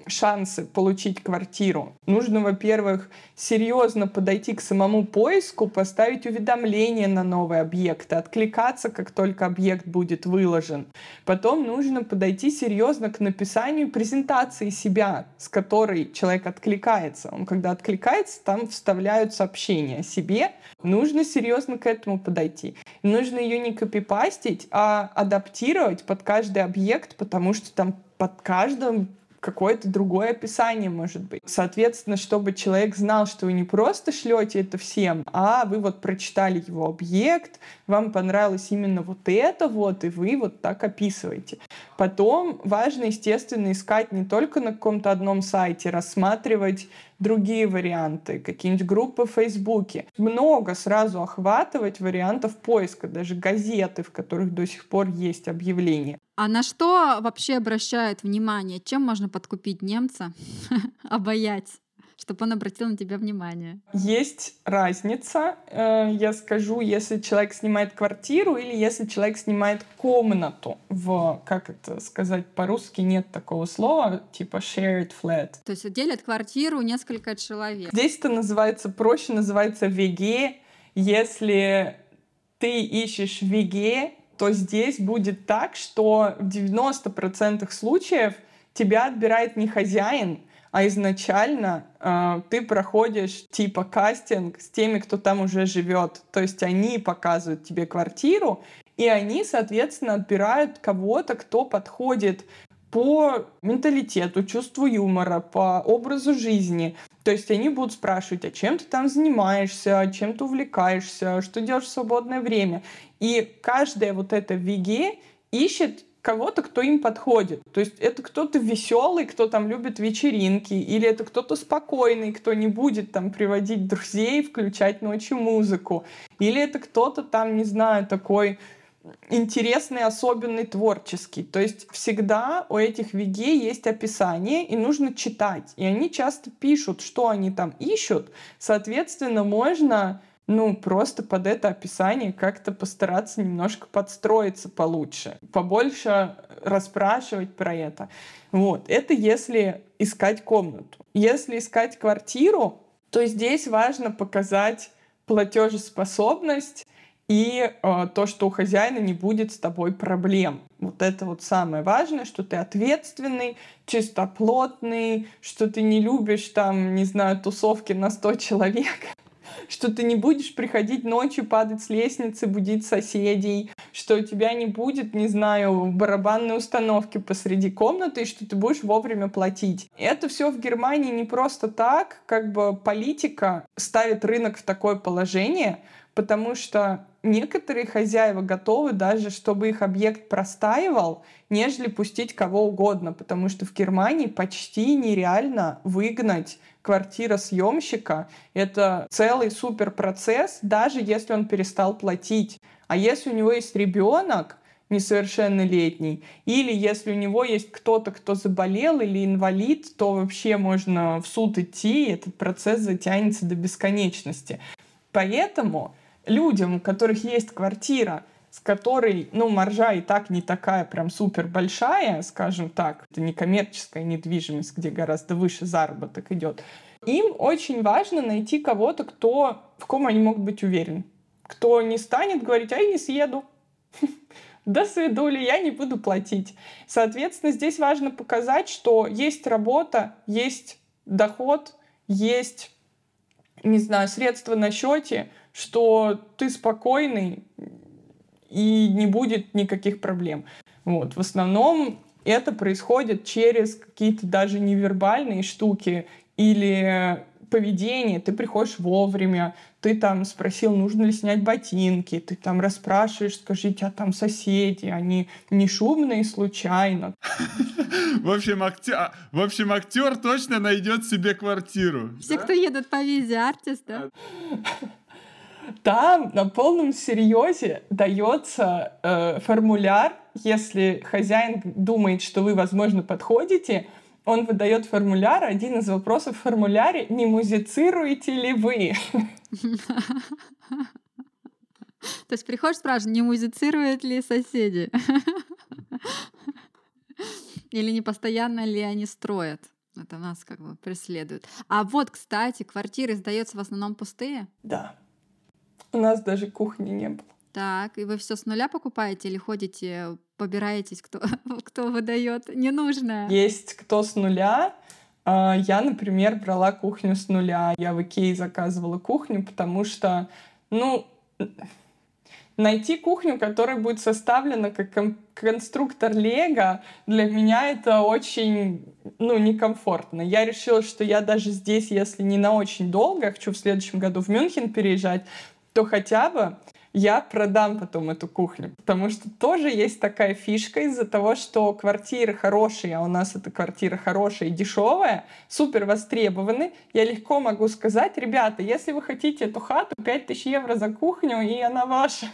шансы получить квартиру. Нужно, во-первых, серьезно подойти к самому поиску, поставить уведомления на новые объекты, откликаться, как только объект будет выложен. Потом нужно подойти серьезно к написанию презентации себя, с которой человек откликается. Он когда откликается, там вставляют сообщения о себе. Нужно серьезно к этому подойти. Нужно ее не копипастить, а адаптировать под каждый объект, потому что там под каждым какое-то другое описание может быть. Соответственно, чтобы человек знал, что вы не просто шлете это всем, а вы вот прочитали его объект, вам понравилось именно вот это вот, и вы вот так описываете. Потом важно, естественно, искать не только на каком-то одном сайте, рассматривать другие варианты, какие-нибудь группы в Фейсбуке. Много сразу охватывать вариантов поиска, даже газеты, в которых до сих пор есть объявления. А на что вообще обращают внимание? Чем можно подкупить немца, обаять? чтобы он обратил на тебя внимание? Есть разница, э, я скажу, если человек снимает квартиру или если человек снимает комнату в, как это сказать по-русски, нет такого слова, типа shared flat. То есть делят квартиру несколько человек. Здесь это называется проще, называется VG. Если ты ищешь VG, то здесь будет так, что в 90% случаев тебя отбирает не хозяин, а изначально э, ты проходишь типа кастинг с теми, кто там уже живет. То есть они показывают тебе квартиру, и они, соответственно, отбирают кого-то, кто подходит по менталитету, чувству юмора, по образу жизни. То есть они будут спрашивать, а чем ты там занимаешься, чем ты увлекаешься, что делаешь в свободное время. И каждая вот эта ВГ ищет кого-то, кто им подходит. То есть это кто-то веселый, кто там любит вечеринки, или это кто-то спокойный, кто не будет там приводить друзей, включать ночью музыку, или это кто-то там, не знаю, такой интересный, особенный, творческий. То есть всегда у этих веге есть описание, и нужно читать. И они часто пишут, что они там ищут. Соответственно, можно ну, просто под это описание как-то постараться немножко подстроиться получше, побольше расспрашивать про это. Вот, это если искать комнату. Если искать квартиру, то здесь важно показать платежеспособность и э, то, что у хозяина не будет с тобой проблем. Вот это вот самое важное, что ты ответственный, чистоплотный, что ты не любишь там, не знаю, тусовки на 100 человек что ты не будешь приходить ночью, падать с лестницы, будить соседей, что у тебя не будет, не знаю, барабанной установки посреди комнаты, и что ты будешь вовремя платить. Это все в Германии не просто так, как бы политика ставит рынок в такое положение, потому что некоторые хозяева готовы даже, чтобы их объект простаивал, нежели пустить кого угодно, потому что в Германии почти нереально выгнать квартира съемщика. Это целый супер процесс, даже если он перестал платить. А если у него есть ребенок, несовершеннолетний, или если у него есть кто-то, кто заболел или инвалид, то вообще можно в суд идти, и этот процесс затянется до бесконечности. Поэтому людям, у которых есть квартира, с которой, ну, маржа и так не такая прям супер большая, скажем так, это не коммерческая недвижимость, где гораздо выше заработок идет, им очень важно найти кого-то, кто, в ком они могут быть уверены. Кто не станет говорить, а я не съеду, до свидули, я не буду платить. Соответственно, здесь важно показать, что есть работа, есть доход, есть, не знаю, средства на счете, что ты спокойный и не будет никаких проблем. Вот. В основном это происходит через какие-то даже невербальные штуки или поведение, ты приходишь вовремя, ты там спросил, нужно ли снять ботинки, ты там расспрашиваешь, скажите, а там соседи, они не шумные случайно. В общем, актер, в общем, актер точно найдет себе квартиру. Все, кто едут по визе артиста. Там на полном серьезе дается э, формуляр, если хозяин думает, что вы, возможно, подходите, он выдает формуляр. Один из вопросов в формуляре не музицируете ли вы? То есть приходишь, спрашиваешь, не музицируют ли соседи? Или не постоянно ли они строят? Это нас как бы преследует. А вот, кстати, квартиры сдаются в основном пустые? Да. У нас даже кухни не было. Так, и вы все с нуля покупаете или ходите, побираетесь, кто, кто выдает ненужное? Есть кто с нуля. А, я, например, брала кухню с нуля. Я в Икее заказывала кухню, потому что, ну, найти кухню, которая будет составлена как конструктор Лего, для меня это очень, ну, некомфортно. Я решила, что я даже здесь, если не на очень долго, хочу в следующем году в Мюнхен переезжать, то хотя бы я продам потом эту кухню. Потому что тоже есть такая фишка из-за того, что квартиры хорошие, а у нас эта квартира хорошая и дешевая, супер востребованы. Я легко могу сказать, ребята, если вы хотите эту хату, 5000 евро за кухню, и она ваша.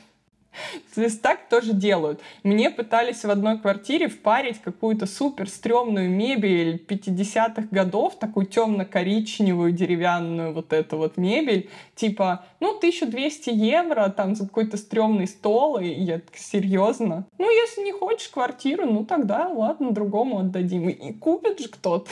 То есть так тоже делают. Мне пытались в одной квартире впарить какую-то супер стрёмную мебель 50-х годов, такую темно-коричневую деревянную вот эту вот мебель, типа, ну, 1200 евро там за какой-то стрёмный стол, и я так, серьезно? Ну, если не хочешь квартиру, ну, тогда ладно, другому отдадим. И, купит же кто-то.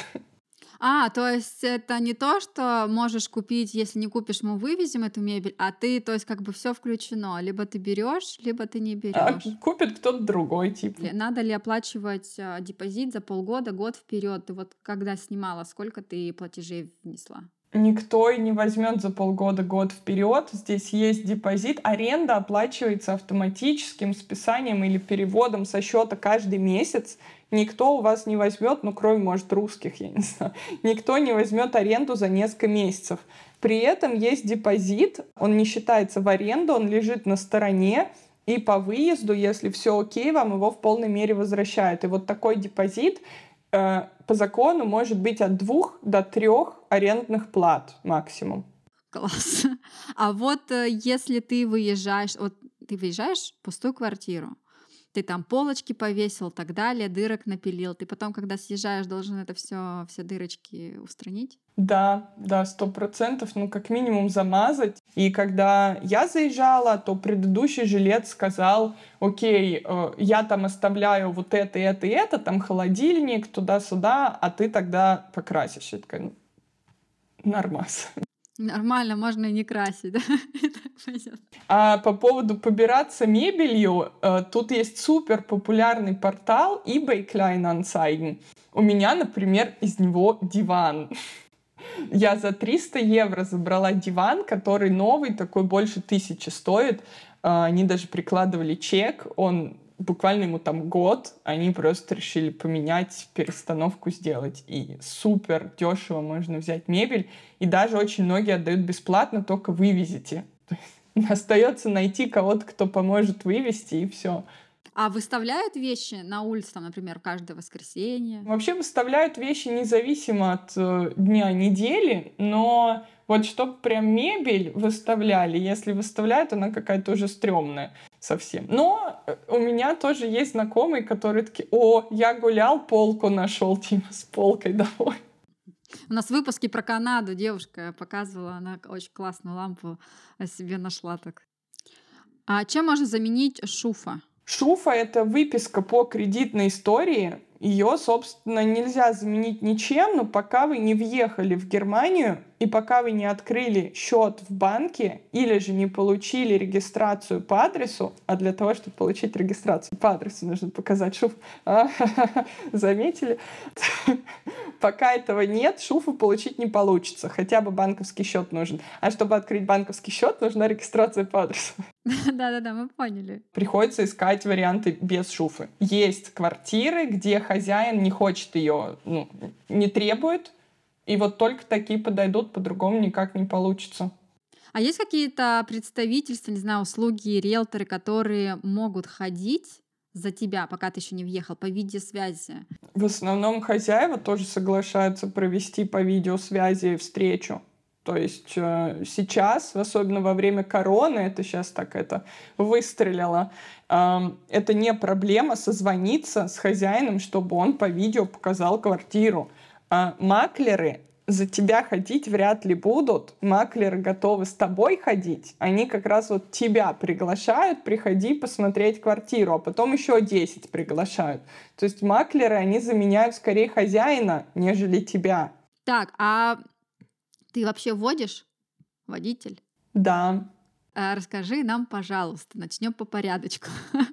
А, то есть это не то, что можешь купить, если не купишь, мы вывезем эту мебель, а ты, то есть как бы все включено. Либо ты берешь, либо ты не берешь. А купит кто-то другой, типа. Надо ли оплачивать а, депозит за полгода, год вперед? Ты вот когда снимала, сколько ты платежей внесла? Никто и не возьмет за полгода, год вперед. Здесь есть депозит. Аренда оплачивается автоматическим списанием или переводом со счета каждый месяц никто у вас не возьмет, ну, кроме, может, русских, я не знаю, никто не возьмет аренду за несколько месяцев. При этом есть депозит, он не считается в аренду, он лежит на стороне, и по выезду, если все окей, вам его в полной мере возвращают. И вот такой депозит по закону может быть от двух до трех арендных плат максимум. Класс. А вот э, если ты выезжаешь, вот ты выезжаешь в пустую квартиру, ты там полочки повесил, так далее, дырок напилил. Ты потом, когда съезжаешь, должен это все, все дырочки устранить? Да, да, сто процентов, ну, как минимум замазать. И когда я заезжала, то предыдущий жилец сказал, окей, э, я там оставляю вот это, это и это, там холодильник, туда-сюда, а ты тогда покрасишь. Я такая, ну, нормас. Нормально, можно и не красить, да? А по поводу побираться мебелью, э, тут есть супер популярный портал eBay Kleinanzeigen. У меня, например, из него диван. Я за 300 евро забрала диван, который новый, такой больше тысячи стоит. Э, они даже прикладывали чек, он буквально ему там год, они просто решили поменять, перестановку сделать. И супер дешево можно взять мебель. И даже очень многие отдают бесплатно, только вывезите. Остается найти кого-то, кто поможет вывести, и все. А выставляют вещи на улице, там, например, каждое воскресенье? Вообще выставляют вещи независимо от э, дня недели, но вот чтобы прям мебель выставляли, если выставляют, она какая-то уже стрёмная совсем. Но э, у меня тоже есть знакомые, которые такие, о, я гулял, полку нашел, типа, с полкой домой. У нас выпуски про Канаду девушка показывала, она очень классную лампу о себе нашла так. А чем можно заменить шуфа? Шуфа — это выписка по кредитной истории, ее, собственно, нельзя заменить ничем, но пока вы не въехали в Германию и пока вы не открыли счет в банке или же не получили регистрацию по адресу, а для того, чтобы получить регистрацию по адресу, нужно показать шуф. Заметили? Пока этого нет, шуфу получить не получится. Хотя бы банковский счет нужен. А чтобы открыть банковский счет, нужна регистрация по адресу. Да-да-да, мы поняли. Приходится искать варианты без шуфы. Есть квартиры, где хозяин не хочет ее, ну, не требует, И вот только такие подойдут, по-другому никак не получится. А есть какие-то представительства, не знаю, услуги, риэлторы, которые могут ходить за тебя, пока ты еще не въехал, по видеосвязи? В основном хозяева тоже соглашаются провести по видеосвязи встречу. То есть э, сейчас, особенно во время короны, это сейчас так это выстрелило, э, это не проблема созвониться с хозяином, чтобы он по видео показал квартиру. А маклеры за тебя ходить вряд ли будут. Маклеры готовы с тобой ходить. Они как раз вот тебя приглашают, приходи посмотреть квартиру, а потом еще 10 приглашают. То есть маклеры, они заменяют скорее хозяина, нежели тебя. Так, а ты вообще водишь? Водитель? Да. А расскажи нам, пожалуйста, начнем по порядочку.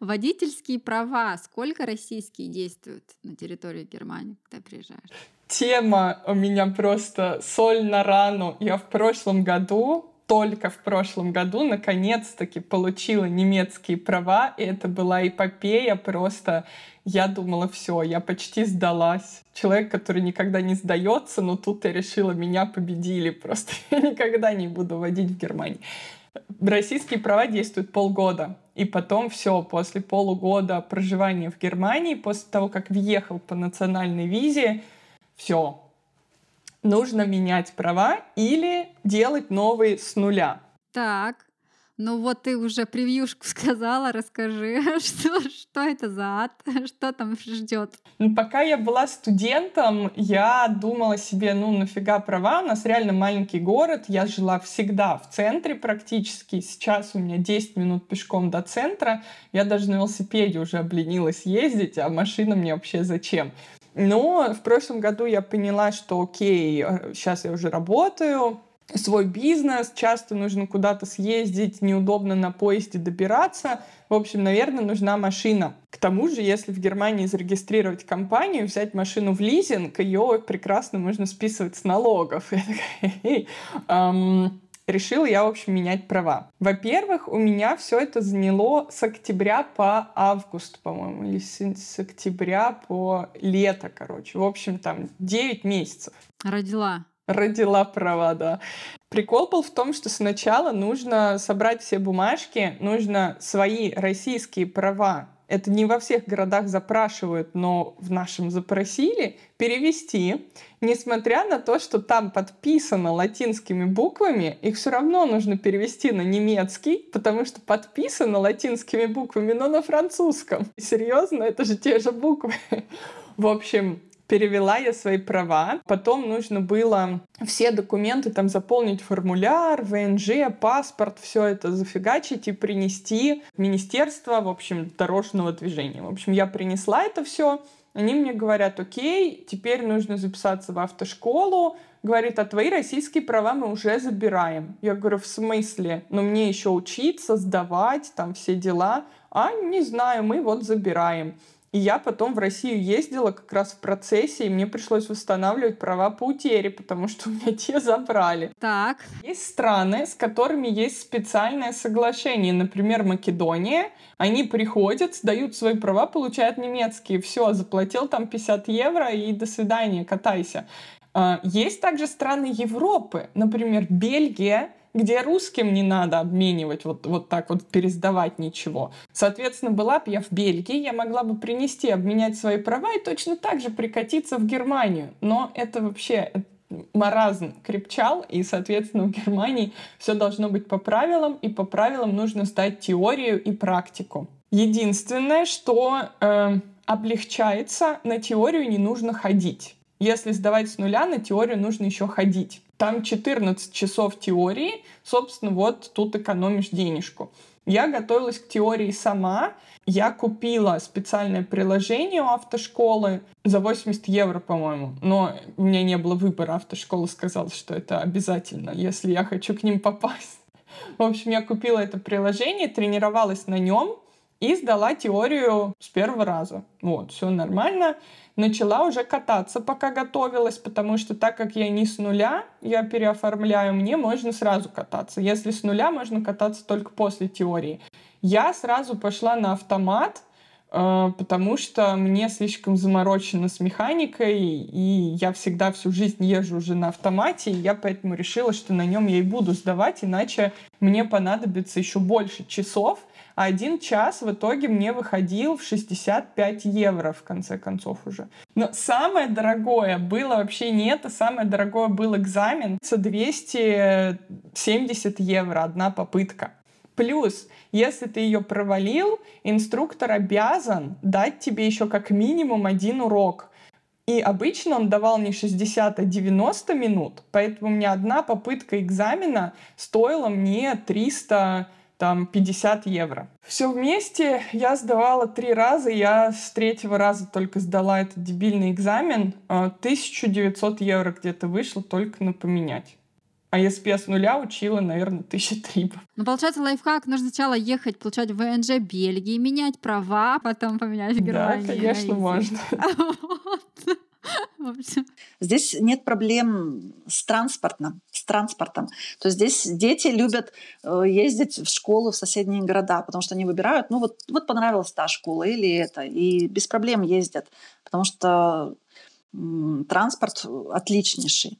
Водительские права, сколько российские действуют на территории Германии, когда приезжаешь? Тема у меня просто соль на рану. Я в прошлом году только в прошлом году наконец-таки получила немецкие права, и это была эпопея просто. Я думала, все, я почти сдалась. Человек, который никогда не сдается, но тут я решила, меня победили. Просто я никогда не буду водить в Германии. Российские права действуют полгода. И потом все, после полугода проживания в Германии, после того, как въехал по национальной визе, все, нужно менять права или делать новые с нуля. Так, ну вот ты уже превьюшку сказала, расскажи, что, что это за ад, что там ждет. Ну, пока я была студентом, я думала себе, ну нафига права, у нас реально маленький город, я жила всегда в центре практически, сейчас у меня 10 минут пешком до центра, я даже на велосипеде уже обленилась ездить, а машина мне вообще зачем? Но в прошлом году я поняла, что окей, сейчас я уже работаю, свой бизнес, часто нужно куда-то съездить, неудобно на поезде добираться. В общем, наверное, нужна машина. К тому же, если в Германии зарегистрировать компанию, взять машину в лизинг, ее прекрасно можно списывать с налогов. решила я, в общем, менять права. Во-первых, у меня все это заняло с октября по август, по-моему, или с, с октября по лето, короче. В общем, там 9 месяцев. Родила. Родила права, да. Прикол был в том, что сначала нужно собрать все бумажки, нужно свои российские права это не во всех городах запрашивают, но в нашем запросили, перевести, несмотря на то, что там подписано латинскими буквами, их все равно нужно перевести на немецкий, потому что подписано латинскими буквами, но на французском. Серьезно, это же те же буквы. В общем, перевела я свои права. Потом нужно было все документы там заполнить формуляр, ВНЖ, паспорт, все это зафигачить и принести в Министерство, в общем, дорожного движения. В общем, я принесла это все. Они мне говорят, окей, теперь нужно записаться в автошколу. Говорит, а твои российские права мы уже забираем. Я говорю, в смысле? Но мне еще учиться, сдавать, там все дела. А, не знаю, мы вот забираем. И я потом в Россию ездила как раз в процессе, и мне пришлось восстанавливать права по утере, потому что у меня те забрали. Так. Есть страны, с которыми есть специальное соглашение. Например, Македония. Они приходят, сдают свои права, получают немецкие. Все, заплатил там 50 евро и до свидания, катайся. А, есть также страны Европы, например, Бельгия, где русским не надо обменивать, вот, вот так вот пересдавать ничего. Соответственно, была бы я в Бельгии, я могла бы принести, обменять свои права и точно так же прикатиться в Германию. Но это вообще маразм крепчал, и, соответственно, в Германии все должно быть по правилам, и по правилам нужно сдать теорию и практику. Единственное, что э, облегчается, на теорию не нужно ходить. Если сдавать с нуля, на теорию нужно еще ходить. Там 14 часов теории, собственно, вот тут экономишь денежку. Я готовилась к теории сама. Я купила специальное приложение у автошколы за 80 евро, по-моему. Но у меня не было выбора. Автошкола сказала, что это обязательно, если я хочу к ним попасть. В общем, я купила это приложение, тренировалась на нем и сдала теорию с первого раза. Вот, все нормально начала уже кататься, пока готовилась, потому что так как я не с нуля, я переоформляю, мне можно сразу кататься. Если с нуля, можно кататься только после теории. Я сразу пошла на автомат, э, потому что мне слишком заморочено с механикой, и я всегда всю жизнь езжу уже на автомате, и я поэтому решила, что на нем я и буду сдавать, иначе мне понадобится еще больше часов, а один час в итоге мне выходил в 65 евро, в конце концов уже. Но самое дорогое было вообще не это, самое дорогое был экзамен. Это 270 евро, одна попытка. Плюс, если ты ее провалил, инструктор обязан дать тебе еще как минимум один урок. И обычно он давал не 60, а 90 минут, поэтому у меня одна попытка экзамена стоила мне 300 там 50 евро. Все вместе я сдавала три раза, я с третьего раза только сдала этот дебильный экзамен. 1900 а, евро где-то вышло только на поменять. А если бы я с нуля учила, наверное, тысяча три. Ну, получается, лайфхак, нужно сначала ехать, получать ВНЖ Бельгии, менять права, потом поменять в Германии. Да, конечно, можно. Здесь нет проблем с транспортом, с транспортом. То есть здесь дети любят э, ездить в школы в соседние города, потому что они выбирают, ну вот, вот понравилась та школа или это, и без проблем ездят, потому что транспорт отличнейший.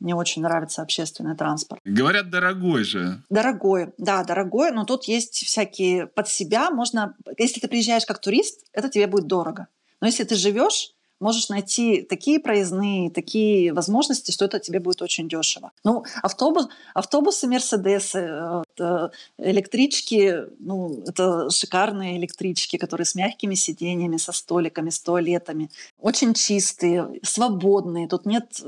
Мне очень нравится общественный транспорт. Говорят, дорогой же. Дорогой, да, дорогой, но тут есть всякие под себя. Можно, если ты приезжаешь как турист, это тебе будет дорого. Но если ты живешь можешь найти такие проездные, такие возможности, что это тебе будет очень дешево. Ну, автобус, автобусы, Мерседесы, э, электрички, ну, это шикарные электрички, которые с мягкими сиденьями, со столиками, с туалетами. Очень чистые, свободные. Тут нет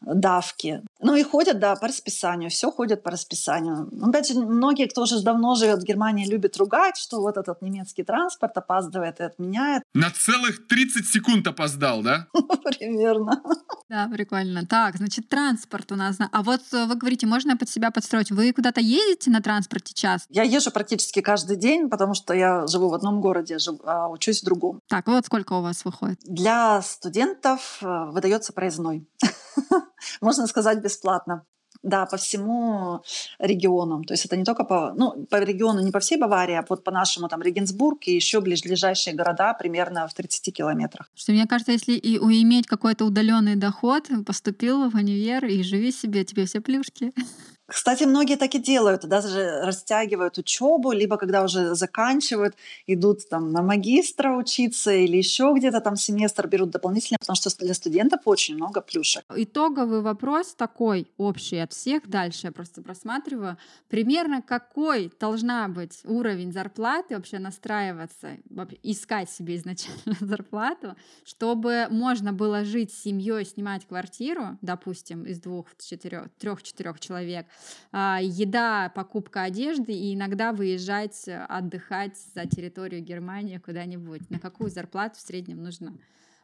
давки. Ну и ходят, да, по расписанию, все ходят по расписанию. Опять же, многие, кто уже давно живет в Германии, любят ругать, что вот этот немецкий транспорт опаздывает и отменяет. На целых 30 секунд опоздал, да? Примерно. Да, прикольно. Так, значит, транспорт у нас. А вот э, вы говорите, можно под себя подстроить. Вы куда-то ездите на транспорте часто? Я езжу практически каждый день, потому что я живу в одном городе, а учусь в другом. Так, вот сколько у вас выходит? Для студентов э, выдается проездной. можно сказать, бесплатно. Да, по всему региону. То есть это не только по, ну, по региону, не по всей Баварии, а вот по нашему там Регенсбург и еще ближайшие города примерно в 30 километрах. Что мне кажется, если и иметь какой-то удаленный доход, поступил в универ и живи себе, тебе все плюшки. Кстати, многие так и делают, даже растягивают учебу, либо когда уже заканчивают, идут там на магистра учиться или еще где-то там семестр берут дополнительно, потому что для студентов очень много плюшек. Итоговый вопрос такой общий от всех. Дальше я просто просматриваю. Примерно какой должна быть уровень зарплаты вообще настраиваться, искать себе изначально зарплату, чтобы можно было жить с семьей, снимать квартиру, допустим, из двух, четырех, трех-четырех человек, еда, покупка одежды и иногда выезжать э, отдыхать за территорию Германии куда-нибудь. На какую зарплату в среднем нужно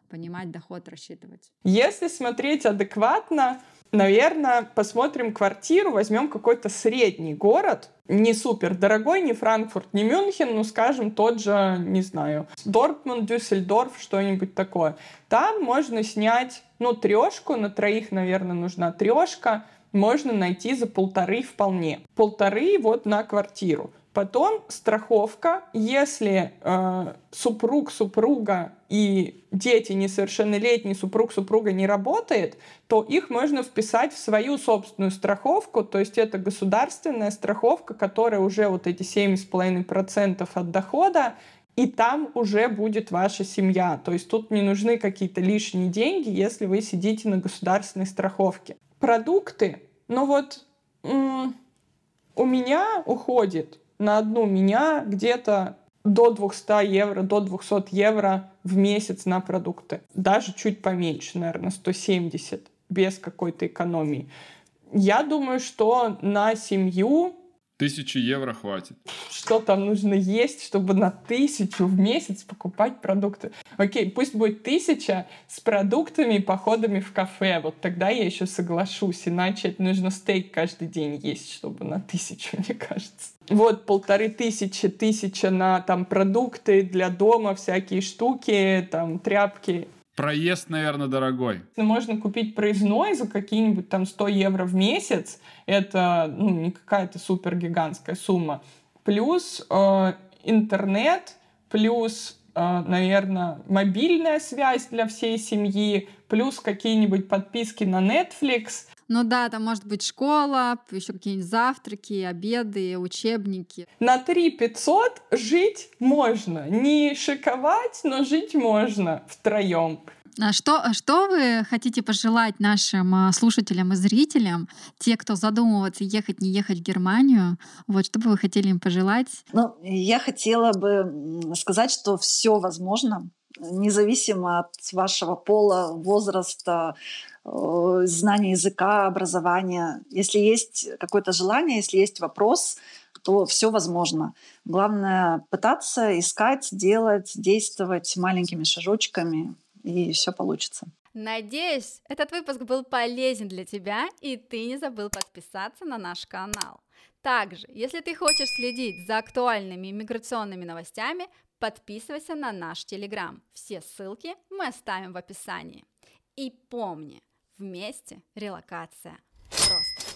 понимать, доход рассчитывать? Если смотреть адекватно, наверное, посмотрим квартиру, возьмем какой-то средний город, не супер дорогой, не Франкфурт, не Мюнхен, ну, скажем, тот же, не знаю, Дортмунд, Дюссельдорф, что-нибудь такое. Там можно снять, ну, трешку, на троих, наверное, нужна трешка, можно найти за полторы вполне. Полторы вот на квартиру. Потом страховка, если э, супруг, супруга и дети несовершеннолетний, супруг, супруга не работает, то их можно вписать в свою собственную страховку, то есть это государственная страховка, которая уже вот эти 7,5% от дохода, и там уже будет ваша семья. То есть тут не нужны какие-то лишние деньги, если вы сидите на государственной страховке продукты, ну вот у меня уходит на одну меня где-то до 200 евро, до 200 евро в месяц на продукты. Даже чуть поменьше, наверное, 170 без какой-то экономии. Я думаю, что на семью Тысячи евро хватит. Что там нужно есть, чтобы на тысячу в месяц покупать продукты? Окей, пусть будет тысяча с продуктами и походами в кафе. Вот тогда я еще соглашусь. Иначе нужно стейк каждый день есть, чтобы на тысячу, мне кажется. Вот полторы тысячи, тысяча на там продукты для дома, всякие штуки, там тряпки Проезд, наверное, дорогой. Можно купить проездной за какие-нибудь там 100 евро в месяц. Это ну, не какая-то супер гигантская сумма. Плюс э, интернет, плюс э, наверное, мобильная связь для всей семьи, плюс какие-нибудь подписки на Netflix. Ну да, там может быть школа, еще какие-нибудь завтраки, обеды, учебники. На 3 500 жить можно. Не шиковать, но жить можно втроем. А что, а что вы хотите пожелать нашим а, слушателям и зрителям, те, кто задумывается, ехать, не ехать в Германию? Вот что бы вы хотели им пожелать? Ну, я хотела бы сказать, что все возможно, независимо от вашего пола, возраста, э, знания языка, образования. Если есть какое-то желание, если есть вопрос, то все возможно. Главное пытаться искать, делать, действовать маленькими шажочками, и все получится. Надеюсь, этот выпуск был полезен для тебя, и ты не забыл подписаться на наш канал. Также, если ты хочешь следить за актуальными иммиграционными новостями, подписывайся на наш Телеграм. Все ссылки мы оставим в описании. И помни, вместе релокация просто.